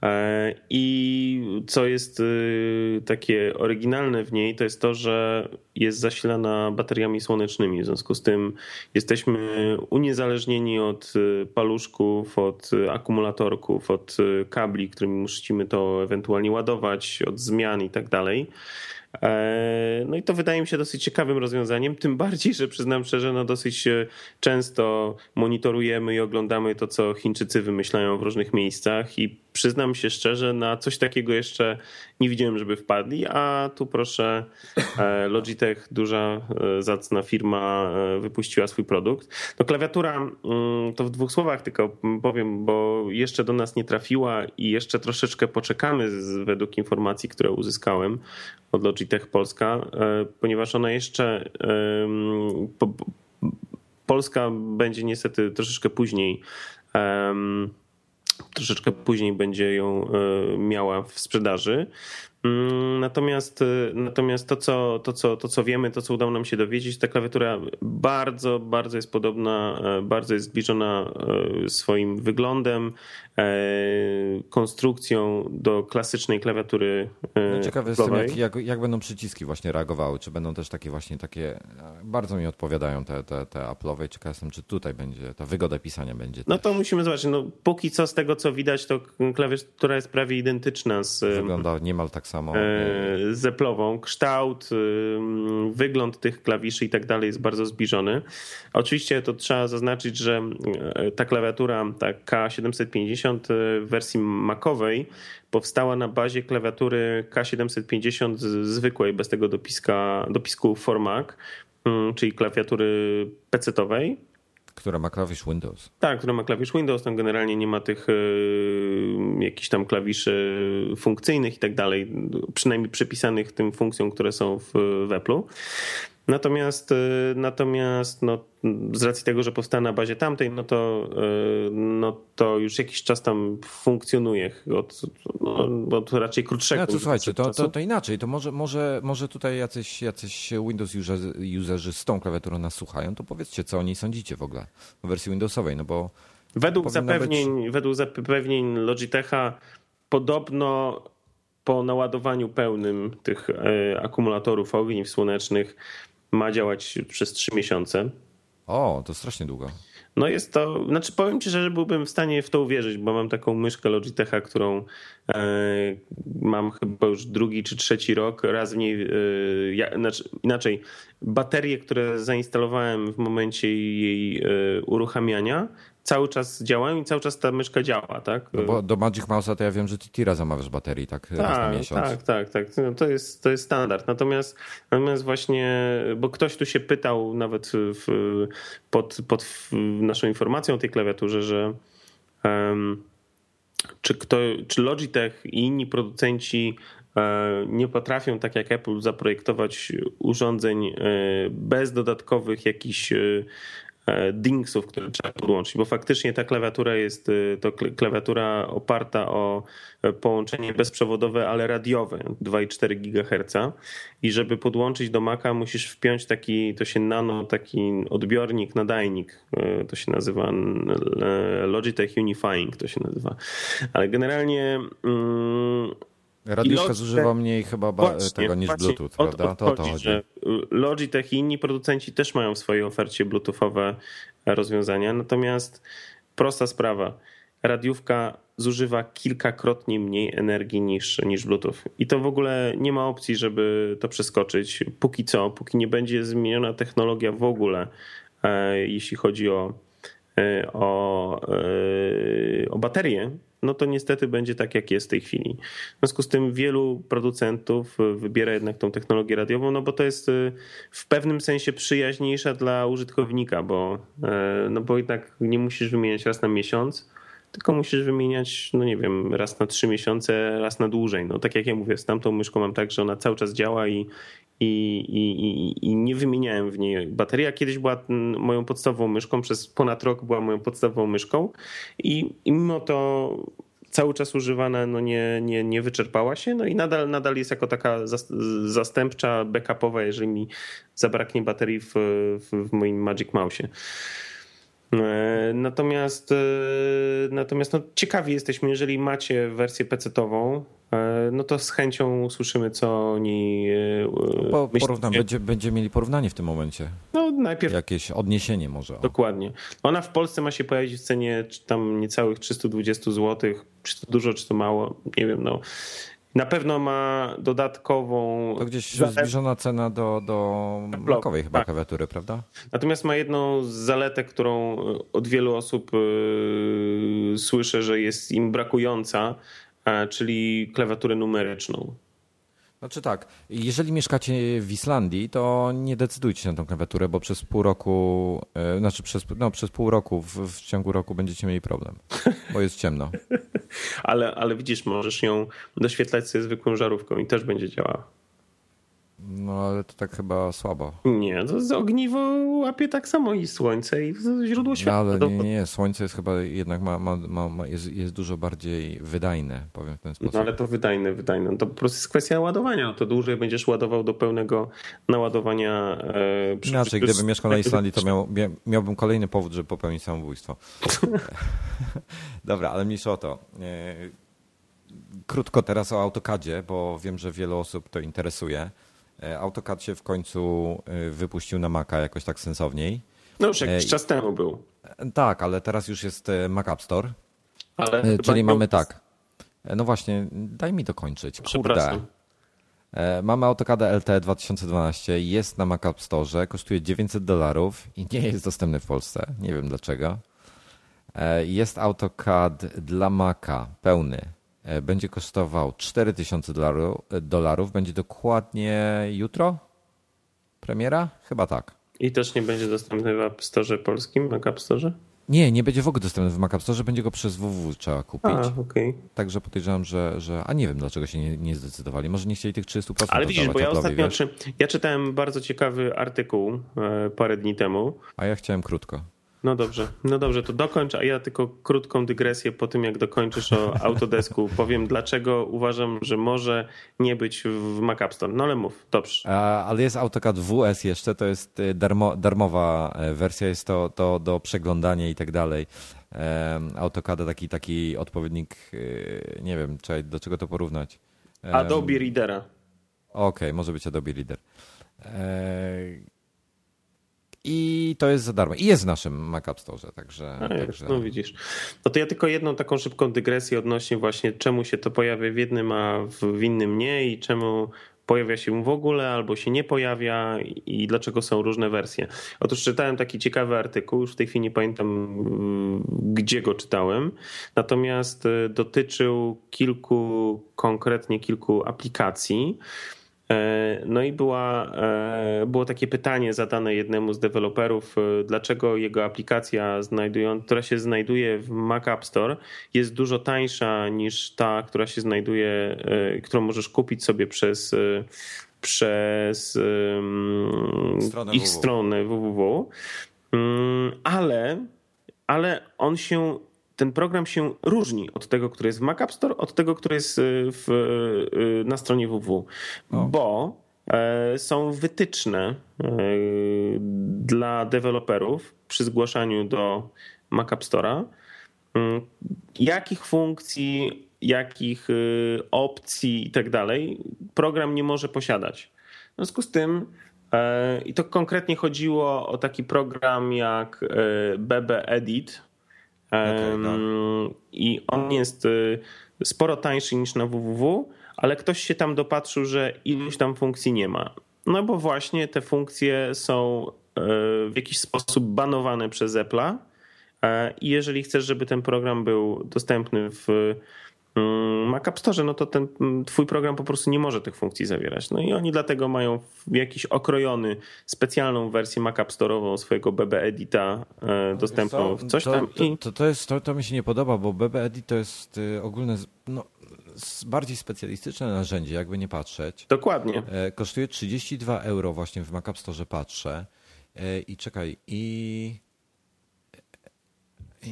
E, I co jest y, takie oryginalne w niej, to jest to, że jest zasilana bateriami słonecznymi. W związku z tym jesteśmy uniezależnieni od y, paluszków, od akumulatorków, od y, kabli, którymi musimy to ewentualnie ładować, od zmian i tak dalej. E, no i to wydaje mi się dosyć ciekawym rozwiązaniem, tym bardziej, że przyznam szczerze, no dosyć często monitorujemy i oglądamy to, co Chińczycy wymyślają w różnych miejscach i przyznam się szczerze, na coś takiego jeszcze nie widziałem, żeby wpadli, a tu proszę, e, Logitech, duża, e, zacna firma, wypuściła swój produkt. No klawiatura, mm, to w dwóch słowach tylko powiem, bo jeszcze do nas nie trafiła i jeszcze troszeczkę poczekamy według informacji, które uzyskałem od Logitech Polska, e, ponieważ ona jeszcze Polska będzie niestety troszeczkę później troszeczkę później będzie ją e, miała w sprzedaży. Mm, natomiast, y, natomiast to, co, to, co, to, co wiemy, to, co udało nam się dowiedzieć, ta klawiatura bardzo, bardzo jest podobna, e, bardzo jest zbliżona e, swoim wyglądem, e, konstrukcją do klasycznej klawiatury. No ciekawy jestem, jak, jak, jak, będą przyciski właśnie reagowały, czy będą też takie właśnie takie, bardzo mi odpowiadają te, te, te Apple'owe, ciekaw jestem, czy tutaj będzie, ta wygoda pisania będzie. No też. to musimy zobaczyć, no póki co z tego, co widać, to klawiatura jest prawie identyczna z... Wygląda niemal tak samo. E, zeplową. Kształt, y, wygląd tych klawiszy i tak dalej jest bardzo zbliżony. Oczywiście to trzeba zaznaczyć, że e, ta klawiatura, ta K750 e, w wersji macowej powstała na bazie klawiatury K750 zwykłej, bez tego dopiska, dopisku Formac, mm, czyli klawiatury PC-owej która ma klawisz Windows. Tak, która ma klawisz Windows, tam generalnie nie ma tych y, jakichś tam klawiszy funkcyjnych i tak dalej, przynajmniej przypisanych tym funkcjom, które są w, w Apple'u. Natomiast, y, natomiast no, z racji tego, że powstała na bazie tamtej, no to, y, no to już jakiś czas tam funkcjonuje od, no, od raczej krótszego. No to słuchajcie, to, to, to, inaczej. To może, może, może tutaj jacyś, jacyś Windows userzy z tą klawiaturą nas słuchają, to powiedzcie, co o niej sądzicie w ogóle w wersji Windowsowej, no bo według zapewnień, być... według zapewnień Logitecha podobno po naładowaniu pełnym tych e, akumulatorów ogniw słonecznych ma działać przez 3 miesiące. O, to strasznie długo. No jest to, znaczy powiem ci, że byłbym w stanie w to uwierzyć, bo mam taką myszkę Logitecha, którą e, mam chyba już drugi czy trzeci rok. Raz w niej, e, ja, znaczy, inaczej, baterie, które zainstalowałem w momencie jej e, uruchamiania, cały czas działają i cały czas ta myszka działa, tak? No bo do Magic Mouse'a to ja wiem, że ty tira zamawiasz baterii, tak, tak raz na tak, miesiąc. Tak, tak, tak. No to, jest, to jest standard. Natomiast, natomiast właśnie, bo ktoś tu się pytał nawet w, pod, pod naszą informacją o tej klawiaturze, że um, czy, kto, czy Logitech i inni producenci e, nie potrafią, tak jak Apple, zaprojektować urządzeń e, bez dodatkowych jakichś e, dingsów, które trzeba podłączyć, bo faktycznie ta klawiatura jest to klawiatura oparta o połączenie bezprzewodowe, ale radiowe 2,4 GHz i żeby podłączyć do Maca musisz wpiąć taki, to się nano, taki odbiornik, nadajnik, to się nazywa Logitech Unifying, to się nazywa, ale generalnie Radiówka zużywa mniej chyba właśnie, tego niż właśnie, Bluetooth, prawda? To o to chodzi. Że Logitech i inni producenci też mają w swojej ofercie bluetoothowe rozwiązania, natomiast prosta sprawa. Radiówka zużywa kilkakrotnie mniej energii niż, niż Bluetooth. I to w ogóle nie ma opcji, żeby to przeskoczyć. Póki co, póki nie będzie zmieniona technologia w ogóle, e, jeśli chodzi o, e, o, e, o baterię, no to niestety będzie tak, jak jest w tej chwili. W związku z tym wielu producentów wybiera jednak tą technologię radiową, no bo to jest y, w pewnym sensie przyjaźniejsza dla użytkownika, bo, e, no bo jednak nie musisz wymieniać raz na miesiąc, tylko musisz wymieniać, no nie wiem, raz na trzy miesiące, raz na dłużej. No tak jak ja mówię, z tamtą myszką mam tak, że ona cały czas działa i, i, i, i nie wymieniałem w niej baterii. Kiedyś była moją podstawową myszką, przez ponad rok była moją podstawową myszką i, i mimo to cały czas używana no nie, nie, nie wyczerpała się, no i nadal, nadal jest jako taka zastępcza, backupowa, jeżeli mi zabraknie baterii w, w, w moim Magic Mouse'ie. E, natomiast, e, natomiast no, ciekawi jesteśmy, jeżeli macie wersję PC-ową, e, no to z chęcią słyszymy, co oni po, porównam, będzie, będzie mieli porównanie w tym momencie. No najpierw... Jakieś odniesienie może. Dokładnie. Ona w Polsce ma się pojawić w cenie tam niecałych 320 zł. Czy to dużo, czy to mało, nie wiem. No. Na pewno ma dodatkową. To gdzieś zbliżona cena do, do blokowej chyba tak. klawiatury, prawda? Natomiast ma jedną zaletę, którą od wielu osób yy, słyszę, że jest im brakująca, yy, czyli klawiaturę numeryczną. Znaczy tak, jeżeli mieszkacie w Islandii, to nie decydujcie się na tą klawiaturę, bo przez pół roku, e, znaczy przez, no, przez pół roku, w, w ciągu roku będziecie mieli problem, bo jest ciemno. ale, ale widzisz, możesz ją doświetlać sobie zwykłą żarówką i też będzie działała. No ale to tak chyba słabo. Nie, to z ogniwo łapie tak samo i słońce i źródło światła. No, ale nie, nie, słońce jest chyba jednak ma, ma, ma, jest, jest dużo bardziej wydajne, powiem w ten sposób. No ale to wydajne, wydajne. No to po prostu jest kwestia ładowania. To dłużej będziesz ładował do pełnego naładowania. E, przy, Inaczej, przy, gdybym mieszkał na Islandii, to miał, miałbym kolejny powód, żeby popełnić samobójstwo. Dobra, ale mniejsza o to. E, krótko teraz o AutoCADzie, bo wiem, że wiele osób to interesuje. E, AutoCAD się w końcu e, wypuścił na Maca jakoś tak sensowniej. No już jakiś e, czas temu był. Tak, ale teraz już jest Mac App Store. Ale Czyli mamy tak. No właśnie, daj mi dokończyć. Kurde. Mamy AutoCAD LT 2012, jest na Mac App Store, kosztuje 900 dolarów i nie jest dostępny w Polsce. Nie wiem dlaczego. Jest AutoCAD dla Maca pełny będzie kosztował 4000 dolarów. Będzie dokładnie jutro? Premiera? Chyba tak. I też nie będzie dostępny w App Store polskim, Mac App Store? Nie, nie będzie w ogóle dostępny w Mac App Store, będzie go przez www trzeba kupić. A, okay. Także podejrzewam, że, że. A nie wiem, dlaczego się nie, nie zdecydowali. Może nie chcieli tych 30%. Ale widzisz, bo ja ostatnio. Czy, ja czytałem bardzo ciekawy artykuł e, parę dni temu. A ja chciałem krótko. No dobrze, no dobrze, to dokończ, a ja tylko krótką dygresję po tym, jak dokończysz o Autodesku. Powiem, dlaczego uważam, że może nie być w Mac App Store. No ale mów, dobrze. ale jest AutoCAD WS jeszcze, to jest y, darmo, darmowa e, wersja, jest to, to do przeglądania i tak dalej. AutoCAD taki, taki odpowiednik, y, nie wiem, czekaj, do czego to porównać. Adobe Readera. Okej, okay, może być Adobe Reader. I to jest za darmo. I jest w naszym Mac App Store, także, A, także... No widzisz. No to ja tylko jedną taką szybką dygresję odnośnie właśnie czemu się to pojawia w jednym, a w innym nie i czemu pojawia się w ogóle albo się nie pojawia i dlaczego są różne wersje. Otóż czytałem taki ciekawy artykuł, już w tej chwili nie pamiętam mm, gdzie go czytałem, natomiast e, dotyczył kilku, konkretnie kilku aplikacji. E, no i była, e, było takie pytanie zadane jednemu z deweloperów, e, dlaczego jego aplikacja, znajdują, która się znajduje w Mac App Store, jest dużo tańsza niż ta, która się znajduje, którą możesz kupić sobie przez, przez stronę ich www. stronę www. Mm, ale, ale on się ten program się różni od tego, który jest w Mac App Store, od tego, który jest y, w, y, na stronie www. O. Bo e, są wytyczne e, dla deweloperów przy zgłaszaniu do Mac App Store'a, mm, jakich funkcji, jakich y, opcji i tak dalej program nie może posiadać. W związku z tym e, i to konkretnie chodziło o taki program jak BB Edit, Okay, no. I on jest y, sporo tańszy niż na www, ale ktoś się tam dopatrzył, że iluś tam funkcji nie ma. No bo właśnie te funkcje są y, w jakiś sposób banowane przez Apple'a e, i jeżeli chcesz, żeby ten program był dostępny w Mac App Store, no to ten mm, twój program po prostu nie może tych funkcji zawierać. No i oni dlatego mają jakiś okrojony, specjalną wersję Mac App Store'ową swojego BB Edita e, dostępną w coś to, tam. I... To, to, jest, to, to mi się nie podoba, bo BB Edit to jest y, ogólne, no, bardziej specjalistyczne narzędzie, jakby nie patrzeć. Dokładnie. E, kosztuje 32 euro właśnie w Mac App Store patrzę e, i czekaj, i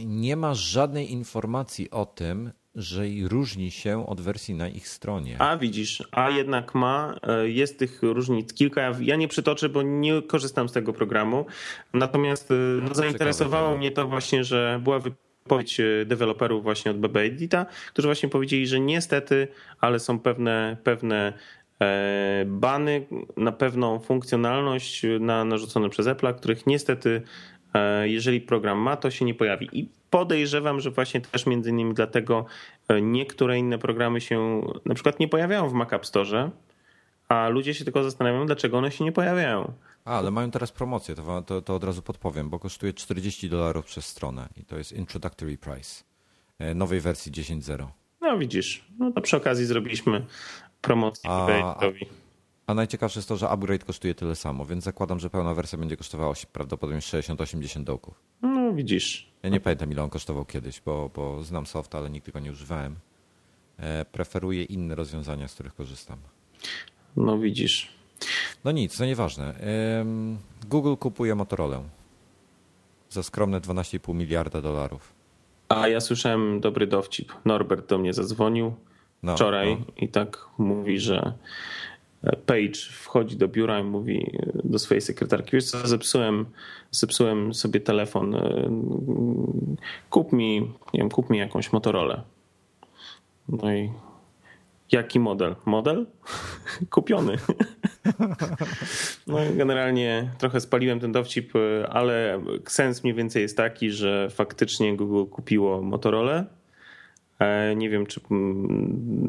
nie ma żadnej informacji o tym, że różni się od wersji na ich stronie. A widzisz, a jednak ma, e, jest tych różnic kilka. Ja nie przytoczę, bo nie korzystam z tego programu. Natomiast e, no, zainteresowało Ciekawe. mnie to właśnie, że była wypowiedź e, deweloperów właśnie od BB Edita, którzy właśnie powiedzieli, że niestety, ale są pewne, pewne bany na pewną funkcjonalność na, narzucone przez Apple, których niestety jeżeli program ma, to się nie pojawi. I podejrzewam, że właśnie też między innymi dlatego e, niektóre inne programy się na przykład nie pojawiają w Mac App Store, a ludzie się tylko zastanawiają, dlaczego one się nie pojawiają. A, ale mają teraz promocję, to, to, to od razu podpowiem, bo kosztuje 40 dolarów przez stronę i to jest introductory price e, nowej wersji 10.0. No widzisz, no to przy okazji zrobiliśmy promocję a, a, a najciekawsze jest to, że upgrade kosztuje tyle samo, więc zakładam, że pełna wersja będzie kosztowała prawdopodobnie 60-80 dołków. No widzisz. Ja nie pamiętam ile on kosztował kiedyś, bo, bo znam soft, ale nigdy go nie używałem. E, preferuję inne rozwiązania, z których korzystam. No widzisz. No nic, to nieważne. Google kupuje Motorola za skromne 12,5 miliarda dolarów. A ja słyszałem dobry dowcip. Norbert do mnie zadzwonił no, wczoraj no. i tak mówi, że Page wchodzi do biura i mówi do swojej sekretarki, wiesz co, zepsułem, zepsułem sobie telefon, e, kup mi, nie wiem, kup mi jakąś Motorola. No i jaki model? Model? Kupiony. No generalnie trochę spaliłem ten dowcip, ale sens mniej więcej jest taki, że faktycznie Google kupiło Motorola E, nie wiem, czy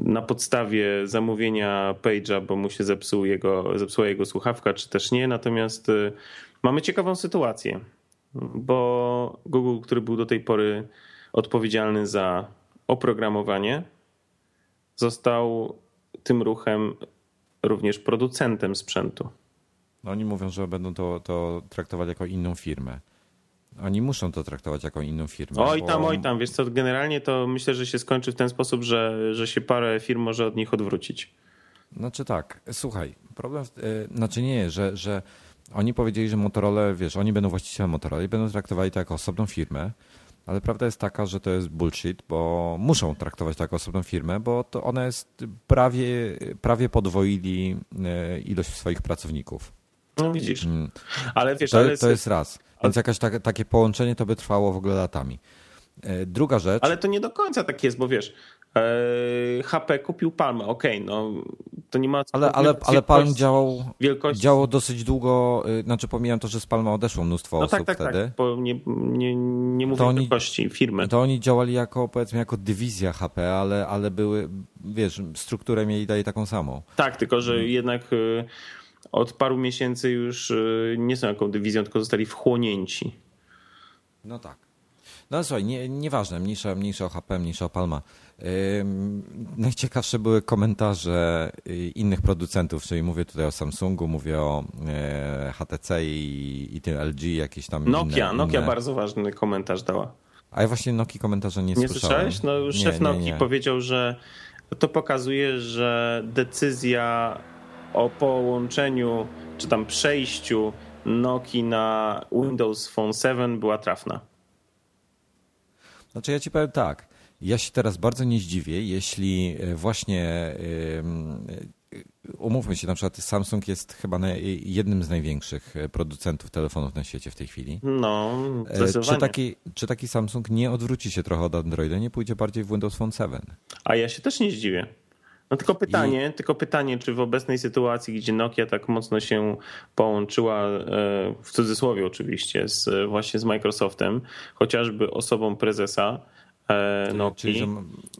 na podstawie zamówienia Page'a, bo mu się zepsuł jego, zepsuła jego słuchawka, czy też nie. Natomiast e, mamy ciekawą sytuację, bo Google, który był do tej pory odpowiedzialny za oprogramowanie, został tym ruchem również producentem sprzętu. No oni mówią, że będą to, to traktować jako inną firmę. Oni muszą to traktować jako inną firmę. Oj bo... tam, oj tam, wiesz co, generalnie to myślę, że się skończy w ten sposób, że, że się parę firm może od nich odwrócić. Znaczy tak, słuchaj, problem, yy, znaczy nie, że, że oni powiedzieli, że Motorola, wiesz, oni będą właścicielem Motorola i będą traktowali to jako osobną firmę, ale prawda jest taka, że to jest bullshit, bo muszą traktować to jako osobną firmę, bo to one jest prawie, prawie podwoili e, ilość swoich pracowników. No widzisz. Mm. Ale wiesz, to, ale... to jest raz. Więc jakieś tak, takie połączenie to by trwało w ogóle latami. E, druga rzecz. Ale to nie do końca tak jest, bo wiesz, HP kupił Palmę, okej, okay, no to nie ma Ale, ale, ale Palm działał, wielkości. działał dosyć długo, y, znaczy pomijam to, że z Palma odeszło mnóstwo no osób tak, tak, wtedy. Tak, bo nie, nie, nie mówię o wielkości firmy. To oni działali jako, powiedzmy, jako dywizja HP, ale, ale były, wiesz, strukturę mieli dalej taką samą. Tak, tylko że hmm. jednak y, od paru miesięcy już y, nie są jaką dywizją, tylko zostali wchłonięci. No tak. No ale słuchaj, nie, nieważne, mniejsza, mniejsza o HP, mniejsza o Palma. Najciekawsze były komentarze y, innych producentów, czyli mówię tutaj o Samsungu, mówię o e, HTC i, i tym LG, jakieś tam Nokia, inne, Nokia inne. bardzo ważny komentarz dała. A ja właśnie Nokia komentarza nie, nie słyszałem. Nie słyszałeś? No szef nie, Nokii powiedział, że to pokazuje, że decyzja o połączeniu czy tam przejściu Nokii na Windows Phone 7 była trafna. Znaczy ja ci powiem tak. Ja się teraz bardzo nie zdziwię, jeśli e, właśnie e, umówmy się, na przykład Samsung jest chyba jednym z największych producentów telefonów na świecie w tej chwili. No, e, czy taki, czy taki Samsung nie odwróci się trochę od Androida, nie pójdzie bardziej w Windows Phone 7? A ja się też nie zdziwię. No tylko pytanie, I... tylko pytanie, czy w obecnej sytuacji, gdzie Nokia tak mocno się połączyła, w cudzysłowie oczywiście, z, właśnie z Microsoftem, chociażby osobą prezesa, E, Nokia. Czyli, że,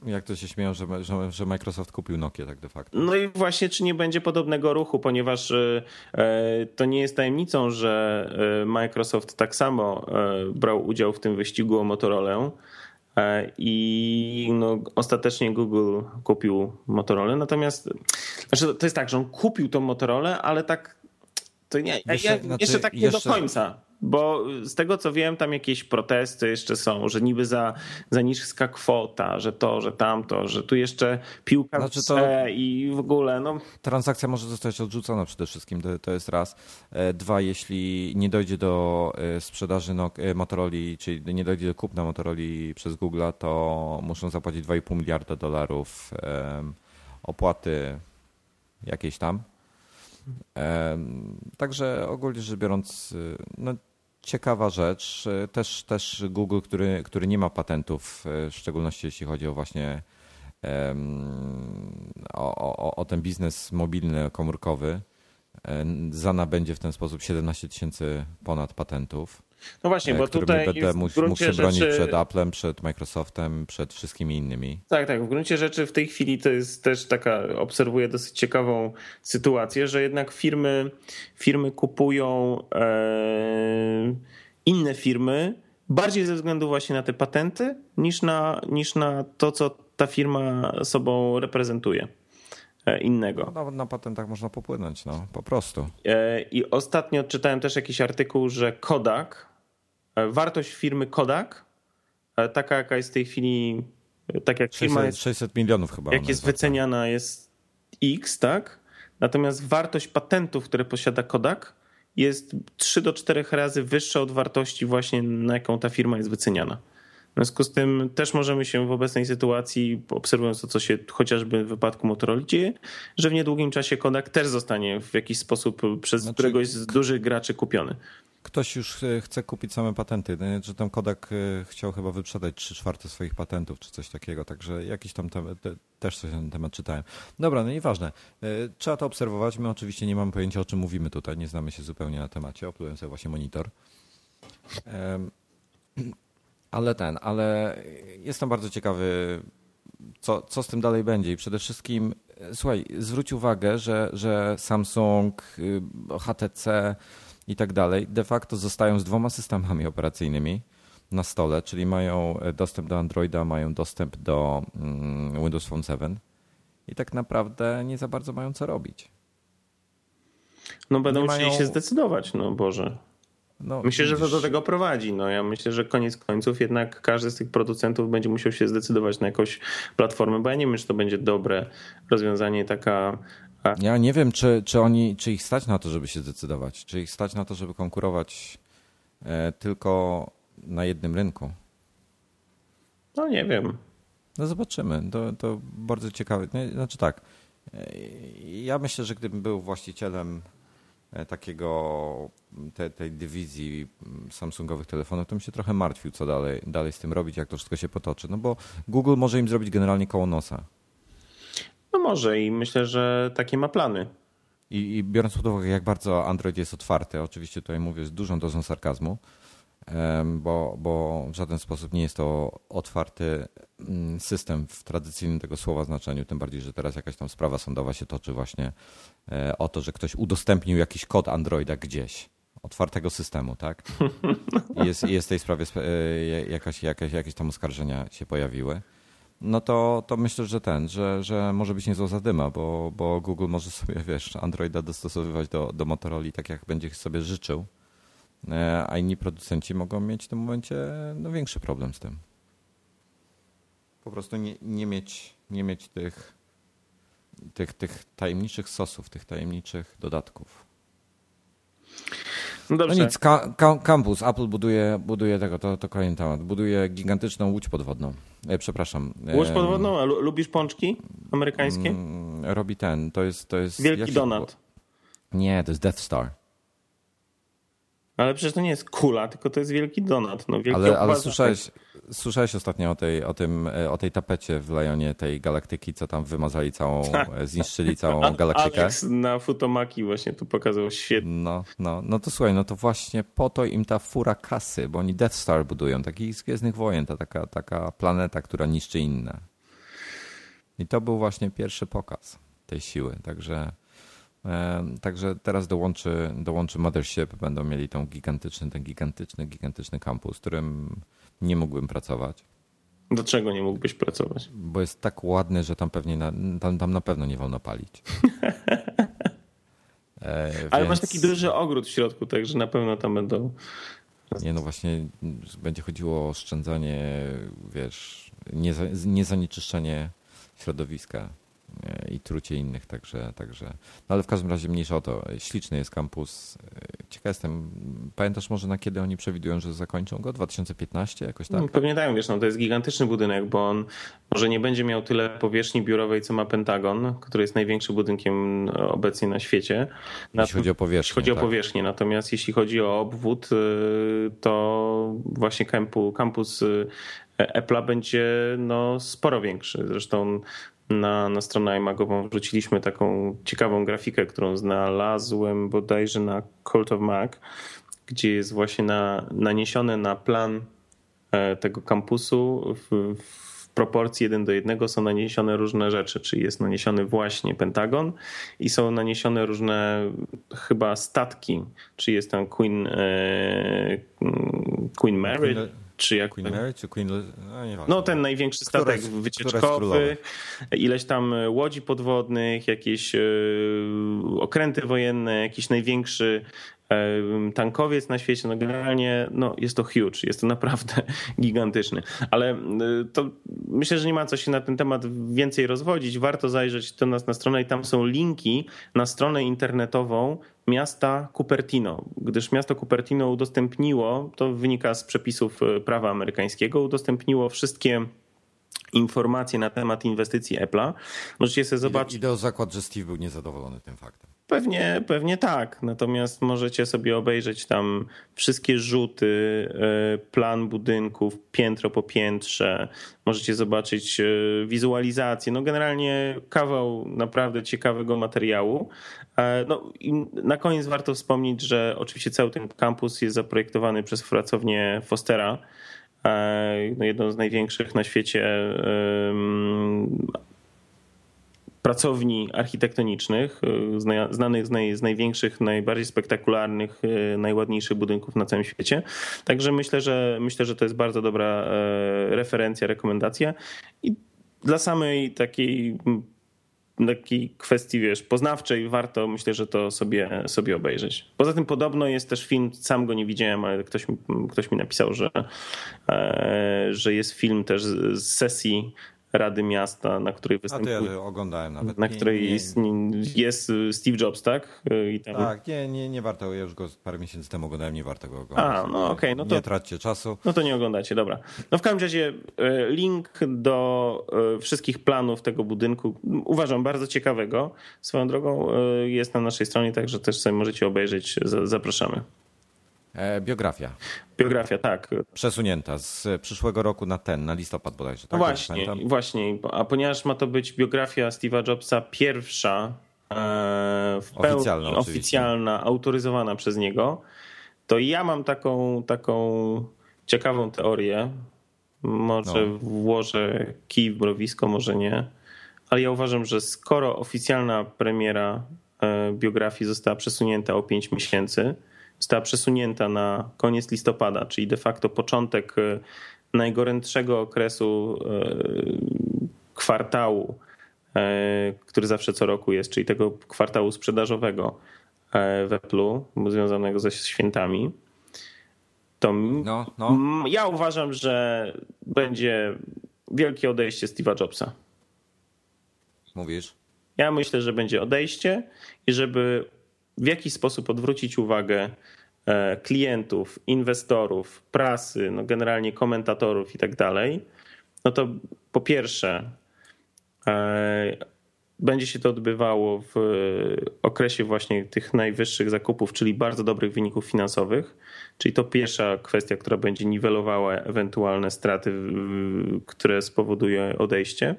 jak to się śmieją, że, że, że, Microsoft kupił Nokia tak de facto. No i właśnie, czy nie będzie podobnego ruchu, ponieważ e, to nie jest tajemnicą, że e, Microsoft tak samo brał udział w tym wyścigu o Motorola. I no, ostatecznie Google kupił Motorola. Natomiast znaczy, to jest tak, że on kupił tą Motorola, ale tak to nie, jeszcze, ja, znaczy, jeszcze tak nie jeszcze, do końca. Bo z tego co wiem, tam jakieś protesty jeszcze są, że niby za, za niska kwota, że to, że tamto, że tu jeszcze piłka znaczy to i w ogóle. No. Transakcja może zostać odrzucona przede wszystkim, to, jest raz. E, dwa, jeśli nie dojdzie do e, sprzedaży e, Motorola, czyli nie dojdzie do kupna Motorola przez Google, to muszą zapłacić 2,5 miliarda dolarów opłaty jakiejś tam. Także ogólnie rzecz biorąc, no, ciekawa rzecz. Też, też Google, który, który nie ma patentów, w szczególności jeśli chodzi o właśnie o, o, o ten biznes mobilny, komórkowy, Zana będzie w ten sposób 17 tysięcy ponad patentów. No właśnie, bo tutaj będę mógł się bronić rzeczy... przed Applem, przed Microsoftem, przed wszystkimi innymi. Tak, tak. W gruncie rzeczy w tej chwili to jest też taka, obserwuję dosyć ciekawą sytuację, że jednak firmy, firmy kupują e, inne firmy bardziej ze względu właśnie na te patenty niż na, niż na to, co ta firma sobą reprezentuje e, innego. No, na patentach można popłynąć, no, po prostu. E, I ostatnio czytałem też jakiś artykuł, że Kodak E, wartość firmy Kodak, e, taka jaka jest w tej chwili, e, tak jak 600, firma jest, 600 milionów chyba. Jak jest wyceniana jest X, tak? Natomiast wartość patentów, które posiada Kodak jest 3 do 4 razy wyższa od wartości właśnie na jaką ta firma jest wyceniana. W związku z tym też możemy się w obecnej sytuacji, obserwując to, co się chociażby w wypadku Motorola dzieje, że w niedługim czasie Kodak też zostanie w jakiś sposób przez znaczy, któregoś z dużych graczy kupiony ktoś już e, chce kupić same patenty, no że tam Kodak e, chciał chyba wyprzedać 3 czwarte swoich patentów, czy coś takiego, także jakiś tam te, też coś na ten temat czytałem. Dobra, no nieważne. E, trzeba to obserwować. My oczywiście nie mamy pojęcia, o czym mówimy tutaj, nie znamy się zupełnie na temacie. Oplułem sobie właśnie monitor. Ale ten, ale jestem bardzo ciekawy, co, co z tym dalej będzie i przede wszystkim, słuchaj, zwróć uwagę, że, że Samsung, y, HTC, i tak dalej, de facto zostają z dwoma systemami operacyjnymi na stole, czyli mają e, dostęp do Androida, mają dostęp do mm, Windows Phone 7 i tak naprawdę nie za bardzo mają co robić. No będą nie musieli mają... się zdecydować, no Boże. No, myślę, że to do tego prowadzi. No, ja myślę, że koniec końców jednak każdy z tych producentów będzie musiał się zdecydować na jakąś platformę, bo ja nie wiem, czy to będzie dobre rozwiązanie, taka ja nie wiem, czy, czy oni, czy ich stać na to, żeby się zdecydować, czy ich stać na to, żeby konkurować e, tylko na jednym rynku. No nie wiem. No zobaczymy. To, to bardzo ciekawe. Znaczy tak, e, ja myślę, że gdybym był właścicielem e, takiego, te, tej dywizji Samsungowych telefonów, to bym się trochę martwił, co dalej, dalej z tym robić, jak to wszystko się potoczy. No bo Google może im zrobić generalnie koło nosa. No może i myślę, że takie ma plany. I, I, biorąc pod uwagę, jak bardzo Android jest otwarty, oczywiście tutaj mówię z dużą dozą sarkazmu, bo, bo w żaden sposób nie jest to otwarty mm, system w tradycyjnym tego słowa znaczeniu, tym bardziej, że teraz jakaś tam sprawa sądowa się toczy właśnie e, o to, że ktoś udostępnił jakiś kod Androida gdzieś. Otwartego systemu, tak? I jest, jest w tej sprawie e, jakaś, jakaś, jakieś tam oskarżenia się pojawiły no to, to myślę, że ten, że, że może być niezła zadyma, bo, bo Google może sobie, wiesz, Androida dostosowywać do, do Motorola tak, jak będzie sobie życzył, e, a inni producenci mogą mieć w tym momencie no, większy problem z tym. Po prostu nie, nie, mieć, nie mieć tych, tych, tych tajemniczych sosów, tych tajemniczych dodatków. No, no nic, ka, ka, kampus, Apple buduje, buduje tego, to, to kolejny temat, buduje gigantyczną łódź podwodną. E, przepraszam. Łódź podwodną? A lubisz pączki amerykańskie? Mm, robi ten, to jest... To jest Wielki donat. Nie, to jest Death Star. Ale przecież to nie jest kula, tylko to jest wielki donat. No, wielki ale, ale słyszałeś, słyszałeś ostatnio o tej, o, tym, e, o tej tapecie w Lionie tej galaktyki, co tam wymazali całą, tak. zniszczyli całą galaktykę. Alex na Futomaki właśnie to pokazał świetnie. No, no, no to słuchaj, no to właśnie po to im ta fura kasy, bo oni Death Star budują, takich z Gwiezdnych Wojen, ta taka, taka planeta, która niszczy inne. I to był właśnie pierwszy pokaz tej siły, także... Także teraz dołączy, dołączy Mothership, będą mieli tą gigantyczny, ten gigantyczny, gigantyczny kampus, w którym nie mógłbym pracować. Dlaczego nie mógłbyś pracować? Bo jest tak ładny, że tam pewnie na, tam, tam na pewno nie wolno palić. e, Ale więc... masz taki duży ogród w środku, także na pewno tam będą. Nie, no właśnie będzie chodziło o oszczędzanie, wiesz, niezanieczyszczenie środowiska i trucie innych, także, także. No ale w każdym razie mniejsza o to. Śliczny jest kampus. Ciekaw jestem, pamiętasz może na kiedy oni przewidują, że zakończą go? 2015 jakoś tak? No, pewnie tak, wiesz, no to jest gigantyczny budynek, bo on może nie będzie miał tyle powierzchni biurowej, co ma Pentagon, który jest największym budynkiem obecnie na świecie. Jeśli chodzi o powierzchnię. Jeśli chodzi tak. o powierzchnię, natomiast jeśli chodzi o obwód, y, to właśnie kampus y, Apple'a będzie no, sporo większy. Zresztą na, na stronę iMagową wrzuciliśmy taką ciekawą grafikę, którą znalazłem bodajże na Cult of Mac, gdzie jest właśnie na, naniesione na plan e, tego kampusu. W, w proporcji 1 do 1 są naniesione różne rzeczy, czyli jest naniesiony właśnie Pentagon i są naniesione różne chyba statki, czy jest tam Queen, e, Queen Mary, czy jak Queen Mary, czy Queen... No, no ten największy statek któraś, wycieczkowy, ileś tam e, łodzi podwodnych, jakieś e, okręty wojenne, jakiś największy e, tankowiec na świecie, no generalnie no, jest to huge, jest to naprawdę gigantyczny. Ale to myślę, że nie ma co się na ten temat więcej rozwodzić. Warto zajrzeć do nas na stronę i tam są linki na stronę internetową miasta Cupertino, gdyż miasto Cupertino udostępniło, to wynika z przepisów e, prawa amerykańskiego, udostępniło wszystkie informacje na temat inwestycji Apple'a. Możecie sobie zobaczyć. Idę o zakład, że Steve był niezadowolony tym faktem. Pewnie, pewnie tak. Natomiast możecie sobie obejrzeć tam wszystkie rzuty, e, plan budynków, piętro po piętrze. Możecie zobaczyć e, wizualizację. No generalnie kawał naprawdę ciekawego materiału. E, no i na koniec warto wspomnieć, że oczywiście cały ten kampus jest zaprojektowany przez pracownię Fostera, no jedną z największych na świecie pracowni architektonicznych, y, znanych z, naj, z największych, najbardziej spektakularnych, najładniejszych budynków na całym świecie. Także myślę, że myślę, że to jest bardzo dobra e, referencja, rekomendacja. I dla samej takiej takiej kwestii, wiesz, poznawczej warto, myślę, że to sobie, sobie obejrzeć. Poza tym podobno jest też film, sam go nie widziałem, ale ktoś mi, ktoś mi napisał, że, e, że jest film też z sesji Rady Miasta, na której występuje. A to ja oglądałem nawet. Na której nie, jest, jest, Steve Jobs, tak? I tam... Tak, nie, nie, nie warto, ja już go parę miesięcy temu oglądałem, nie warto go oglądać. A, no okej. Okay, no to, nie traćcie czasu. No to nie oglądacie, dobra. No w każdym razie e, link do e, wszystkich planów tego budynku uważam bardzo ciekawego. Swoją drogą jest na naszej stronie, także też sobie możecie obejrzeć. Zapraszamy. E, biografia. Biografia, tak. Przesunięta z przyszłego roku na ten, na listopad bodajże. Tak? Właśnie, właśnie. A ponieważ ma to być biografia Steve'a Jobsa pierwsza, e, w pełni oficjalna, oficjalna autoryzowana przez niego, to ja mam taką, taką ciekawą teorię. Może no. włożę kij w mrowisko, może nie. Ale ja uważam, że skoro oficjalna premiera e, biografii została przesunięta o 5 miesięcy, została przesunięta na koniec listopada, czyli de facto początek e, najgorętszego okresu e, kwartału, e, który zawsze co roku jest, czyli tego kwartału sprzedażowego w Apple'u, związanego ze świętami, to no, no. ja uważam, że będzie wielkie odejście Steve'a Jobsa. Mówisz? Ja myślę, że będzie odejście i żeby w jakiś sposób odwrócić uwagę e, klientów, inwestorów, prasy, no generalnie komentatorów i tak dalej, no to po pierwsze e, będzie się to odbywało w okresie właśnie tych najwyższych zakupów, czyli bardzo dobrych wyników finansowych. Czyli to pierwsza kwestia, która będzie niwelowała ewentualne straty, które spowoduje odejście.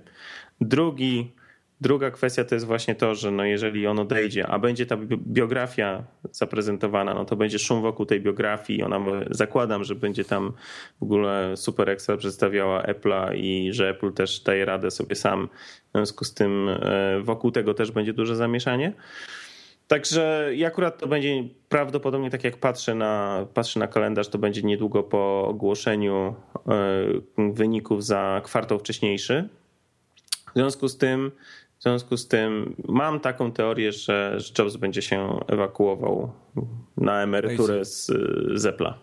Drugi Druga kwestia to jest właśnie to, że no jeżeli on odejdzie, a będzie ta biografia zaprezentowana, no to będzie szum wokół tej biografii. Ona zakładam, że będzie tam w ogóle super ekstra przedstawiała Apple'a i że Apple też daje radę sobie sam. W związku z tym e, wokół tego też będzie duże zamieszanie. Także i akurat to będzie prawdopodobnie, tak jak patrzę na, patrzę na kalendarz, to będzie niedługo po ogłoszeniu e, wyników za kwartał wcześniejszy. W związku z tym w związku z tym mam taką teorię, że Jobs będzie się ewakuował na emeryturę z, Zepla.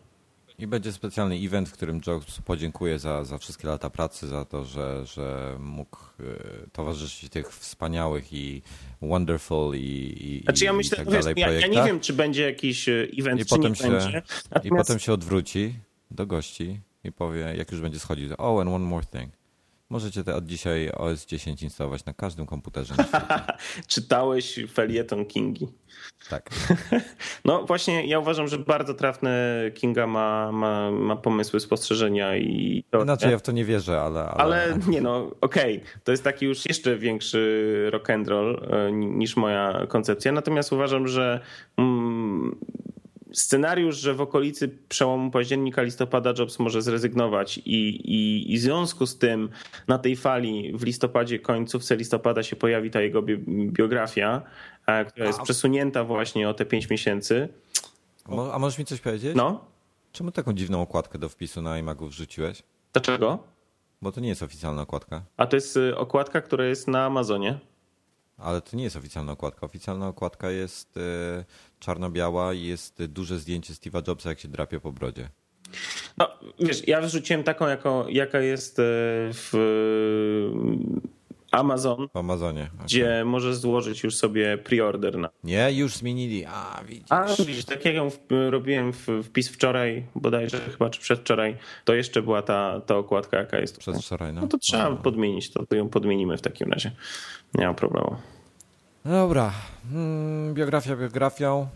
I będzie specjalny event, w którym Jobs podziękuje za, za wszystkie lata pracy, za to, że, że mógł e, towarzyszyć tych wspaniałych i wonderful i, i, znaczy ja myślę, i tak dalej ja, ja, nie wiem, czy będzie jakiś e, event, I czy potem się, będzie. Natomiast... I potem się odwróci do gości i powie, jak już będzie schodzić, oh, and one more thing. Możecie te od dzisiaj OS 10 instalować na każdym komputerze. Na Czytałeś felieton Kingi. Tak. No właśnie, ja uważam, że bardzo trafne Kinga ma, ma, ma pomysły, spostrzeżenia i... To, znaczy ja w to nie wierzę, ale... Ale, ale nie no, okej. Okay. To jest taki już jeszcze większy rock and roll e, niż moja koncepcja. Natomiast uważam, że mm, scenariusz, że w okolicy przełomu października, listopada Jobs może zrezygnować i, i, i w związku z tym na tej fali w listopadzie, końcówce listopada się pojawi ta jego biografia, e, która jest przesunięta właśnie o te pięć miesięcy. A możesz mi coś powiedzieć? No. Czemu taką dziwną okładkę do wpisu na iMagu wrzuciłeś? Dlaczego? Bo to nie jest oficjalna okładka. A to jest y, okładka, która jest na Amazonie. Ale to nie jest oficjalna okładka. Oficjalna okładka jest e, czarno-biała i jest duże zdjęcie Steve'a Jobsa, jak się drapie po brodzie. No, wiesz, ja wrzuciłem taką, jako, jaka jest e, w Amazon. W Amazonie. Okay. Gdzie możesz złożyć już sobie preorder na. Nie, już zmienili. A, widzisz. A, widzisz, tak jak ją robiłem wpis wczoraj, bodajże chyba, czy przedwczoraj, to jeszcze była ta, ta okładka, jaka jest. Przedwczoraj, no. No to trzeba A. podmienić, to, to ją podmienimy w takim razie. Nie ma problemu. Dobra. Hmm, biografia biografią.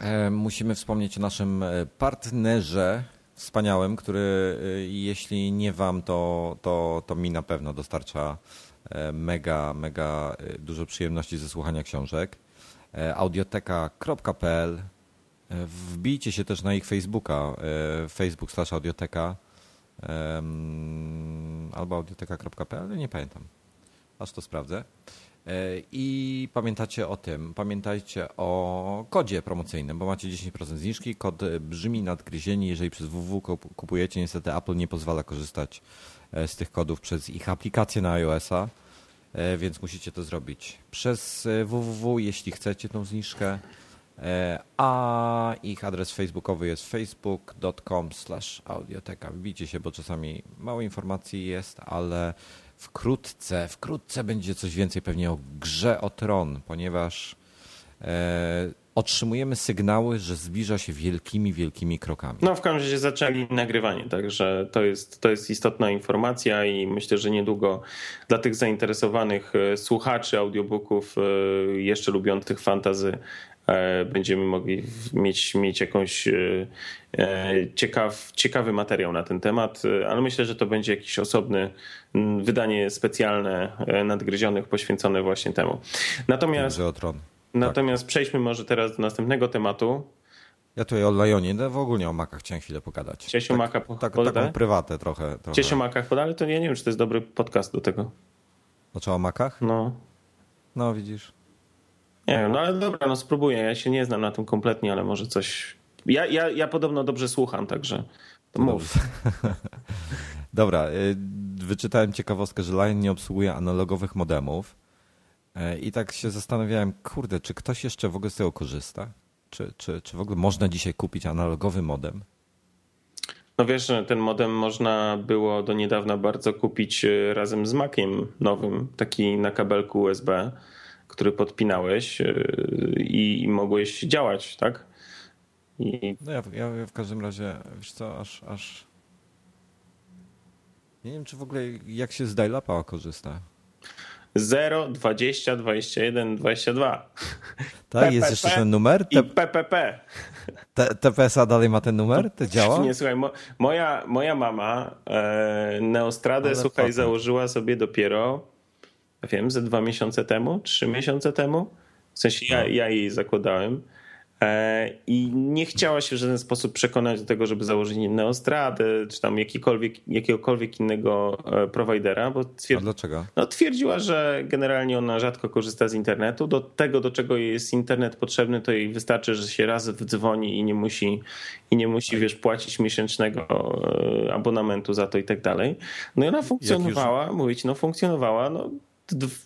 E, musimy wspomnieć o naszym e, partnerze wspaniałym, który e, jeśli nie wam, to, to, to mi na pewno dostarcza mega, mega dużo przyjemności ze słuchania książek. audioteka.pl Wbijcie się też na ich Facebooka, facebook slash audioteka albo audioteka.pl, nie pamiętam, aż to sprawdzę. E, I pamiętacie o tym, pamiętajcie o kodzie promocyjnym, bo macie 10% zniżki. Kod brzmi nadgryzieni, jeżeli przez www kupujecie. Niestety Apple nie pozwala korzystać e, z tych kodów przez ich aplikację na iOS-a, e, więc musicie to zrobić przez www, jeśli chcecie tą zniżkę. A ich adres facebookowy jest facebook.com audioteka. Widzicie się, bo czasami mało informacji jest, ale wkrótce, wkrótce będzie coś więcej pewnie o grze o tron, ponieważ e, otrzymujemy sygnały, że zbliża się wielkimi, wielkimi krokami. No w każdym razie zaczęli nagrywanie, także to jest, to jest istotna informacja i myślę, że niedługo dla tych zainteresowanych e, słuchaczy audiobooków, e, jeszcze lubiących fantazy, będziemy mogli mieć, mieć jakąś ciekaw, ciekawy materiał na ten temat, ale myślę, że to będzie jakiś osobny wydanie specjalne nadgryzionych poświęcone właśnie temu. Natomiast... Natomiast tak. przejdźmy może teraz do następnego tematu. Ja tutaj o Lionie, no w ogóle o Macach chciałem chwilę pogadać. Chciałeś tak, o Maca po, tak, Taką prywatę trochę. trochę. Chciałeś o Macach podać, to ja nie wiem, czy to jest dobry podcast do tego. Znaczy o Macach? No. No widzisz. Nie wiem, no ale dobra, no spróbuję. Ja się nie znam na tym kompletnie, ale może coś... Ja, ja, ja podobno dobrze słucham, także to mów. dobra, y, wyczytałem ciekawostkę, że Lion nie obsługuje analogowych modemów E, I tak się zastanawiałem, kurde, czy ktoś jeszcze w ogóle z tego korzysta? Czy, czy, czy w ogóle można dzisiaj kupić analogowy modem? No wiesz, że ten modem można było do niedawna bardzo kupić e, razem z Maciem nowym, taki na kabelku USB, który podpinałeś e, i, i mogłeś działać, tak? I... No ja, ja, w każdym razie, wiesz co, aż, aż... Nie wiem, czy w ogóle jak się z dial-upa korzysta. 0, 20, 21, 22. Tak, PPP jest jeszcze ten numer? I PPP. TPSA dalej ma ten numer? To działa? Nie, słuchaj, mo, moja, moja mama e, Neostradę, Ale słuchaj, potem. założyła sobie dopiero, wiem, ze dwa miesiące temu, trzy miesiące temu. W sensie ja, no. ja jej zakładałem. E, I nie chciała się w żaden sposób przekonać do tego, żeby założyć Neostradę, czy tam jakiegokolwiek innego e, prowajdera, bo twierdzi, dlaczego? No, twierdziła, że generalnie ona rzadko korzysta z internetu. Do tego, do czego jest internet potrzebny, to jej wystarczy, że się raz wdzwoni i nie musi, i nie musi wiesz, płacić miesięcznego e, abonamentu za to i tak dalej. No i ona funkcjonowała, mówić, no funkcjonowała, no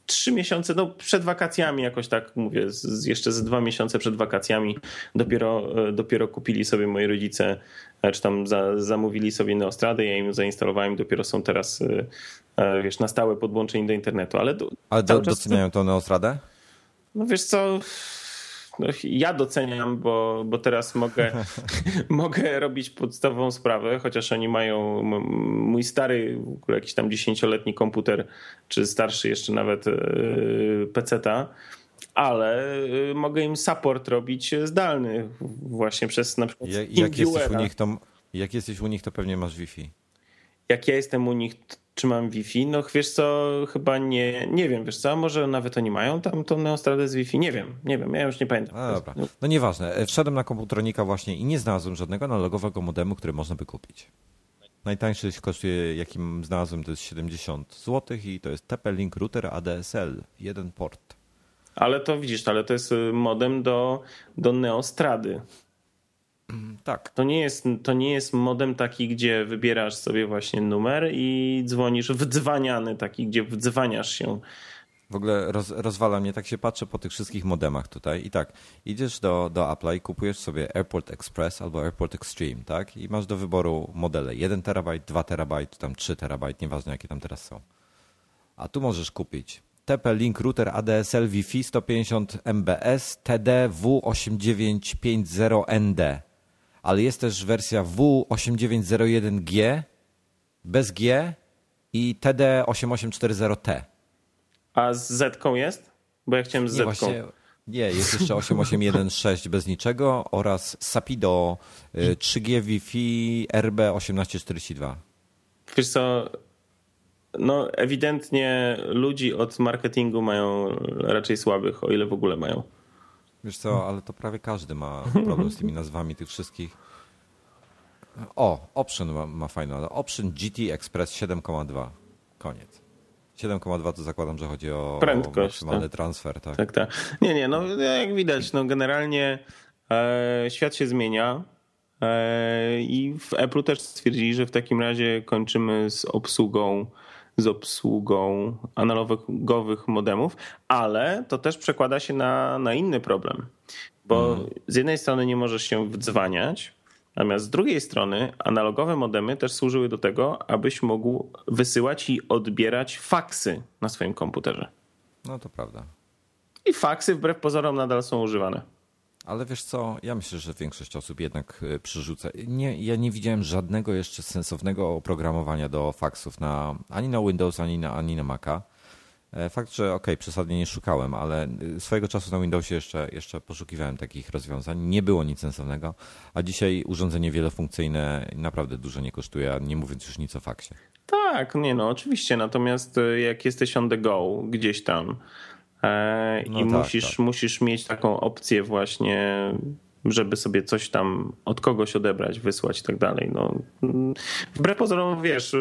trzy miesiące, no przed wakacjami jakoś tak mówię, z, jeszcze ze dwa miesiące przed wakacjami dopiero, e, dopiero kupili sobie moi rodzice, e, czy tam za, zamówili sobie Neostradę, ja im zainstalowałem, dopiero są teraz e, wiesz, na stałe podłączeni do internetu. Ale, do, Ale do, doceniają tą Neostradę? No wiesz co, no, ja doceniam, bo, bo teraz mogę, mogę robić podstawową sprawę, chociaż oni mają mój stary, jakiś tam dziesięcioletni komputer, czy starszy jeszcze nawet yy, peceta, ale yy, mogę im support robić zdalny właśnie przez na przykład jak, jak jesteś u nich, to Jak jesteś u nich, to pewnie masz Wi-Fi. Jak ja jestem u nich, czy mam Wi-Fi? No wiesz co, chyba nie, nie wiem, wiesz co, może nawet oni mają tam tą neostradę z Wi-Fi, nie wiem, nie wiem, ja już nie pamiętam. No dobra, no nieważne. E, wszedłem na komputronika właśnie i nie znalazłem żadnego analogowego modemu, który można by kupić. Najtańszy kosztuje, jakim znalazłem, to jest 70 zł i to jest TP-Link Router ADSL, jeden port. Ale to widzisz, ale to jest y, modem do, do Neostrady. Tak. To nie, jest, to nie jest modem taki, gdzie wybierasz sobie właśnie numer i dzwonisz, wdzwaniany taki, gdzie wdzwaniasz się. W ogóle roz, rozwala mnie, tak się patrzę po tych wszystkich modemach tutaj i tak, idziesz do, do Apple'a i kupujesz sobie Airport Express albo Airport Extreme, tak? I masz do wyboru modele 1 terabajt, 2 terabajt, tam 3 terabajt, nieważne jakie tam teraz są. A tu możesz kupić TP-Link Router ADSL Wi-Fi 150 MBS TD W8950ND ale jest też wersja W8901G bez G i TD8840T. A z Z jest? Bo ja chciałem z Z. Nie, nie, jest jeszcze 8816 bez niczego oraz Sapido 3G y, Wi-Fi RB1842. Wiesz co, no ewidentnie ludzi od marketingu mają raczej słabych, o ile w ogóle mają. Wiesz co, ale to prawie każdy ma problem z tymi nazwami tych wszystkich. O, Option ma, ma fajne, ale Option GT Express 7,2. Koniec. 7,2 to zakładam, że chodzi o, Prędkość, o maksymalny tak. transfer. Tak? tak, tak. Nie, nie, no jak widać, no generalnie e, świat się zmienia e, i w Apple też stwierdzili, że w takim razie kończymy z obsługą z obsługą analogowych modemów, ale to też przekłada się na, na inny problem. Bo mhm. z jednej strony nie możesz się wdzwaniać, natomiast z drugiej strony analogowe modemy też służyły do tego, abyś mógł wysyłać i odbierać faksy na swoim komputerze. No to prawda. I faksy wbrew pozorom nadal są używane. Ale wiesz co, ja myślę, że większość osób jednak e, przerzuca. Nie, ja nie widziałem żadnego jeszcze sensownego oprogramowania do faksów na, ani na Windows, ani na, ani na Maca. E, fakt, że ok, przesadnie nie szukałem, ale e, swojego czasu na Windowsie jeszcze, jeszcze poszukiwałem takich rozwiązań. Nie było nic sensownego, a dzisiaj urządzenie wielofunkcyjne naprawdę dużo nie kosztuje, nie mówiąc już nic o faksie. Tak, nie no, oczywiście. Natomiast jak jesteś on the go gdzieś tam, no I tak, musisz, tak. musisz mieć taką opcję właśnie, żeby sobie coś tam od kogoś odebrać, wysłać i tak dalej. No, wbrew pozorom, wiesz,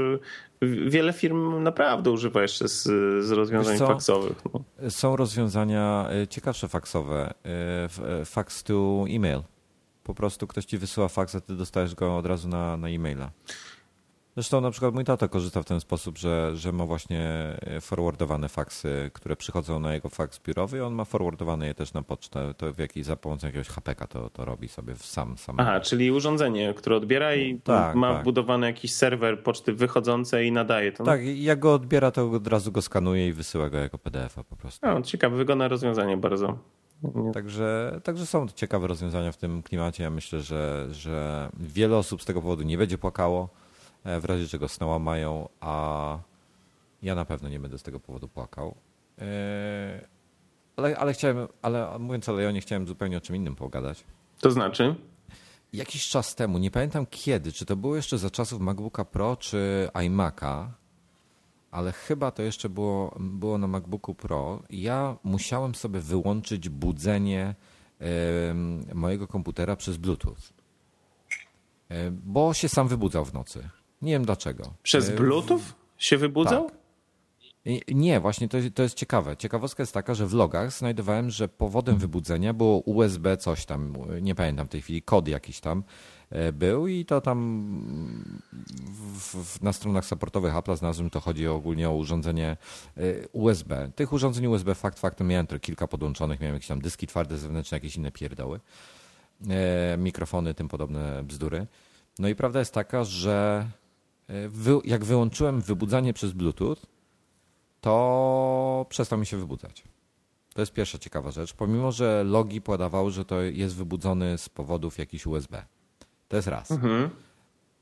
wiele firm naprawdę używa jeszcze z, z rozwiązań faksowych. No. Są rozwiązania e, ciekawsze faksowe. E, fax to e-mail. Po prostu ktoś ci wysyła faks, a ty dostajesz go od razu na, na e-maila. Zresztą na przykład mój tata korzysta w ten sposób, że, że ma właśnie e, forwardowane faksy, które przychodzą na jego faks biurowy i on ma forwardowane je też na pocztę, to w jakiej, za pomocą jakiegoś HPK to, to robi sobie sam. sam. Aha, czyli urządzenie, które odbiera i tak, ma tak. wbudowany jakiś serwer poczty wychodzące i nadaje to. Tak, jak go odbiera, to od razu go skanuje i wysyła go jako PDF-a po prostu. No, ciekawe, wygodne rozwiązanie bardzo. Także, także są ciekawe rozwiązania w tym klimacie. Ja myślę, że, że wiele osób z tego powodu nie będzie płakało w razie czego snoła mają, a ja na pewno nie będę z tego powodu płakał. E, ale, ale chciałem, ale mówiąc o Leonie, chciałem zupełnie o czym innym pogadać. To znaczy? Jakiś czas temu, nie pamiętam kiedy, czy to było jeszcze za czasów MacBooka Pro czy iMac'a, ale chyba to jeszcze było, było na MacBooku Pro. Ja musiałem sobie wyłączyć budzenie mojego komputera przez Bluetooth, e, bo się sam wybudzał w nocy. Nie wiem dlaczego. Przez e, Bluetooth się wybudzał? Tak. Nie, właśnie to, to jest ciekawe. Ciekawostka jest taka, że w logach znajdowałem, że powodem wybudzenia było USB coś tam, nie pamiętam w tej chwili, kod jakiś tam e, był i to tam w, w, na stronach supportowych Apple znalazłem, to chodzi ogólnie o urządzenie e, USB. Tych urządzeń USB fakt faktem miałem kilka podłączonych, miałem jakieś tam dyski twarde zewnętrzne, jakieś inne pierdoły, mikrofony, tym podobne bzdury. No i prawda jest taka, że wy, jak wyłączyłem wybudzanie przez Bluetooth, to przestał mi się wybudzać. To jest pierwsza ciekawa rzecz. Pomimo, że logi podawały, że to jest wybudzony z powodów jakichś USB. To jest raz. Mhm.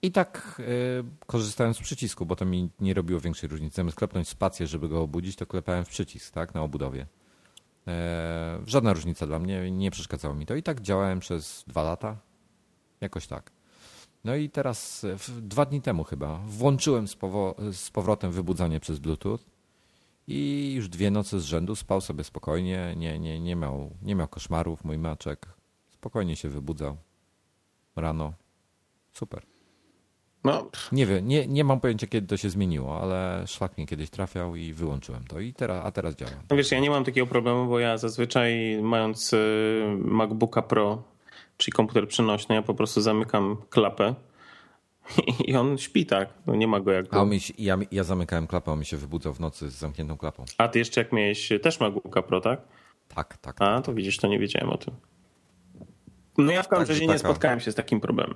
I tak y, korzystałem z przycisku, bo to mi nie robiło większej różnicy. Zamiast klepnąć spację, żeby go obudzić, to klepałem w przycisk tak, na obudowie. E, żadna różnica dla mnie, nie przeszkadzało mi to. I tak działałem przez dwa lata. Jakoś tak. No i teraz e, dwa dni temu chyba włączyłem z, z powrotem wybudzanie przez Bluetooth i już dwie noce z rzędu spał sobie spokojnie, nie, nie, nie, miał, nie miał koszmarów, mój maczek. Spokojnie się wybudzał rano. Super. No. Nie wiem, nie, nie mam pojęcia, kiedy to się zmieniło, ale szlak mnie kiedyś trafiał i wyłączyłem to. I teraz, a teraz działa. No wiesz, ja nie mam takiego problemu, bo ja zazwyczaj mając e, MacBooka Pro czyli komputer przenośny, ja po prostu zamykam klapę i on śpi tak, no nie ma go jak... A mi, ja, ja zamykałem klapę, on mi się wybudzał w nocy z zamkniętą klapą. A ty jeszcze jak miałeś, też MacBooka Pro, tak? Tak, tak. A, tak, to widzisz, to nie wiedziałem o tym. No ja w każdym razie nie spotkałem się z takim problemem.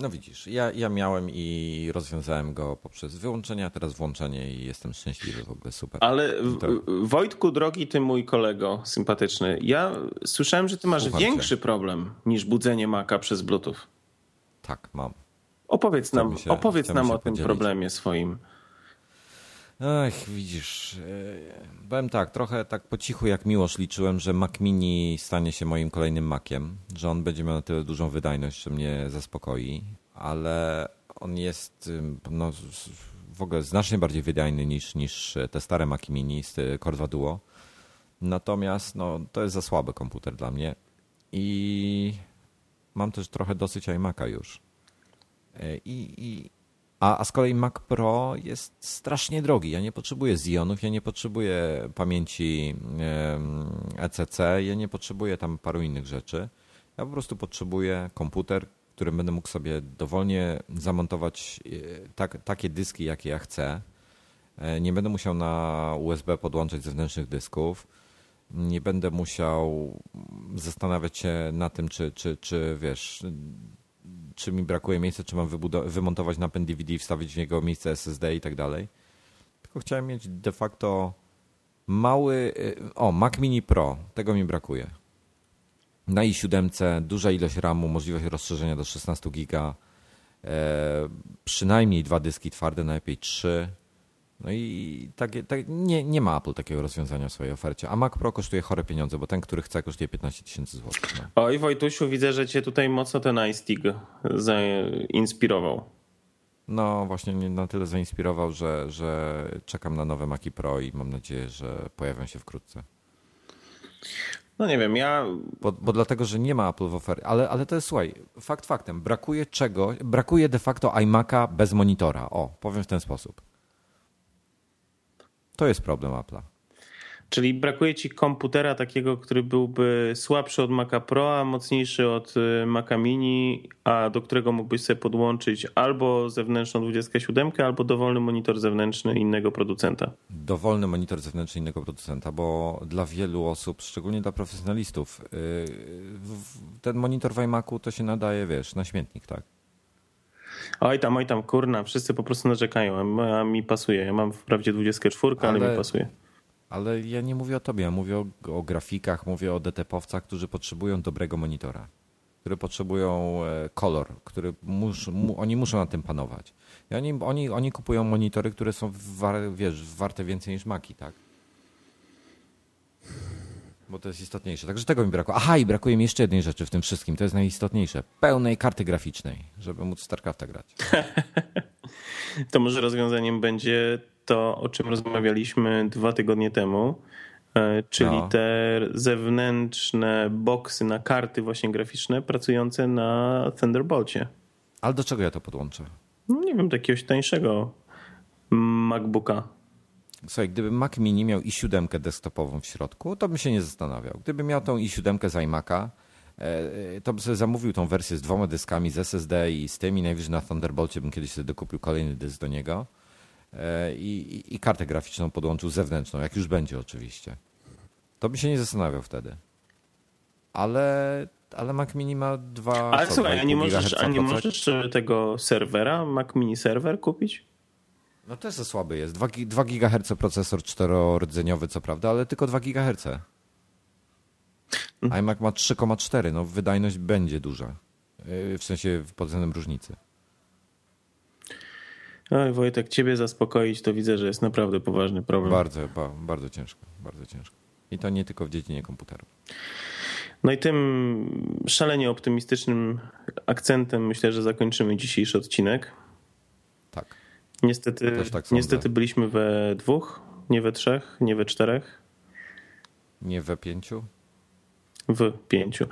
No widzisz, ja, ja miałem i rozwiązałem go poprzez wyłączenie, a teraz włączenie i jestem szczęśliwy w ogóle, super. Ale to... Wojtku, drogi ty mój kolego sympatyczny, ja słyszałem, że ty masz Słucham większy cię. problem niż budzenie Maca przez Bluetooth. Tak, mam. Opowiedz nam, się, opowiedz nam o tym problemie swoim. Ach, widzisz, e, powiem tak, trochę tak po cichu jak miłość liczyłem, że Mac Mini stanie się moim kolejnym Maciem, że on będzie miał na tyle dużą wydajność, że mnie zaspokoi, ale on jest no, w ogóle znacznie bardziej wydajny niż, niż te stare Maci Mini z Core 2 Duo. Natomiast no, to jest za słaby komputer dla mnie i mam też trochę dosyć iMac'a już. E, I, i a, a z kolei Mac Pro jest strasznie drogi. Ja nie potrzebuję Xionów, ja nie potrzebuję pamięci ECC, ja nie potrzebuję tam paru innych rzeczy. Ja po prostu potrzebuję komputer, którym będę mógł sobie dowolnie zamontować e, tak, takie dyski, jakie ja chcę. E, nie będę musiał na USB podłączać zewnętrznych dysków. Nie będę musiał zastanawiać się na tym, czy, czy, czy wiesz, czy mi brakuje miejsca, czy mam wymontować napęd DVD, wstawić w niego miejsce SSD i tak dalej. Tylko chciałem mieć de facto mały. Y, o, Mac Mini Pro, tego mi brakuje. Na i7 duża ilość RAMu, możliwość rozszerzenia do 16 giga, e, przynajmniej dwa dyski twarde, najlepiej trzy. No i tak, tak, nie, nie ma Apple takiego rozwiązania w swojej ofercie. A Mac Pro kosztuje chore pieniądze, bo ten, który chce, kosztuje 15 tysięcy złotych. No. Oj, Wojtusiu, widzę, że cię tutaj mocno ten iStick zainspirował. No właśnie na tyle zainspirował, że, że czekam na nowe Maci Pro i mam nadzieję, że pojawią się wkrótce. No nie wiem, ja. Bo, bo, dlatego, że nie ma Apple w ofercie. Ale, ale to jest słuchaj, fakt faktem. Brakuje czego? Brakuje de facto iMac'a bez monitora. O, powiem w ten sposób. To jest problem Apple'a. Czyli brakuje ci komputera takiego, który byłby słabszy od Maca Pro, a mocniejszy od y, Maca Mini, a do którego mógłbyś sobie podłączyć albo zewnętrzną 27, albo dowolny monitor zewnętrzny innego producenta. Dowolny monitor zewnętrzny innego producenta, bo dla wielu osób, szczególnie dla profesjonalistów, y, ten monitor w iMacu to się nadaje, wiesz, na śmietnik, tak? Oj tam, oj tam, kurna, wszyscy po prostu narzekają, a mi pasuje. Ja mam wprawdzie 24, ale, ale mi pasuje. Ale ja nie mówię o tobie, ja mówię o, o grafikach, mówię o DTP-owcach, którzy potrzebują dobrego monitora, które potrzebują e, kolor, który mus, mu, oni muszą na tym panować. I oni, oni, oni kupują monitory, które są war, wiesz, warte więcej niż maki, tak? Bo to jest istotniejsze. Także tego mi brakło. Aha, i brakuje mi jeszcze jednej rzeczy w tym wszystkim. To jest najistotniejsze. Pełnej karty graficznej, żeby móc StarCrafta grać. to może rozwiązaniem będzie to, o czym rozmawialiśmy dwa tygodnie temu, e, czyli no. te zewnętrzne boksy na karty właśnie graficzne pracujące na Thunderbolcie. Ale do czego ja to podłączę? No nie wiem, do jakiegoś tańszego MacBooka. Słuchaj, gdyby Mac Mini miał i siódemkę desktopową w środku, to bym się nie zastanawiał. Gdyby miał tą i siódemkę z iMac'a, e, to bym sobie zamówił tą wersję z dwoma dyskami, z SSD i z tym i najwyżej na Thunderbolcie bym kiedyś sobie dokupił kolejny dysk do niego E, i, i kartę graficzną podłączył zewnętrzną, jak już będzie oczywiście. To by się nie zastanawiał wtedy. Ale, ale Mac Mini ma dwa. Ale co, słuchaj, a nie, możesz, a nie możesz tego serwera, Mac Mini serwer kupić? No to jest słaby jest. 2, 2 GHz procesor czterordzeniowy, co prawda, ale tylko 2 GHz. Hmm. iMac ma 3,4, no wydajność będzie duża. E, w sensie pod względem różnicy. Oj, Wojtek, ciebie zaspokoić, to widzę, że jest naprawdę poważny problem. Bardzo, ba, bardzo ciężko, bardzo ciężko. I to nie tylko w dziedzinie komputerów. No i tym szalenie optymistycznym akcentem myślę, że zakończymy dzisiejszy odcinek. Niestety, tak niestety byliśmy we dwóch, nie we trzech, nie we czterech. Nie we pięciu? W pięciu. E,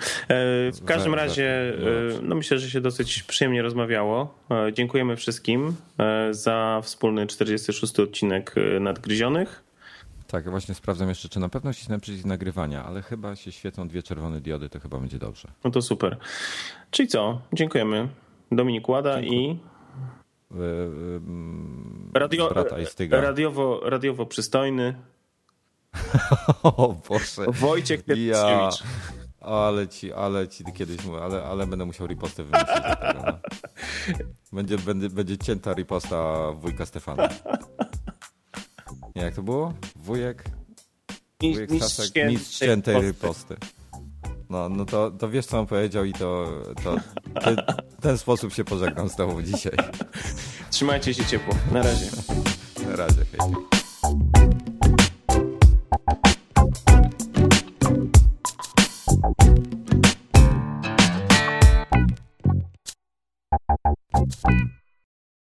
w każdym razie, e, no myślę, że się dosyć przyjemnie rozmawiało. E, dziękujemy wszystkim za wspólny 46 odcinek Nadgryzionych. Tak, właśnie sprawdzam jeszcze, czy na pewno ściśnę przycisk nagrywania, ale chyba się świecą dwie czerwone diody, to chyba będzie dobrze. No to super. Czyli co? Dziękujemy. Dominik Łada i... Radio, radiowo, radiowo przystojny. o Boże. Wojciek ja, ale ci, ale ci kiedyś mówię, ale, ale będę musiał ripostę wymyślić do tego. No. Będzie, będzie, będzie cięta riposta wujka Stefana. Nie, jak to było? Wujek? Wujek Staszek, nic ściętej riposty. No, no to, to wiesz, co on powiedział i to, to ty, ten sposób się pożegnam z tobą dzisiaj. Trzymajcie się ciepło. Na razie. Na razie, hej.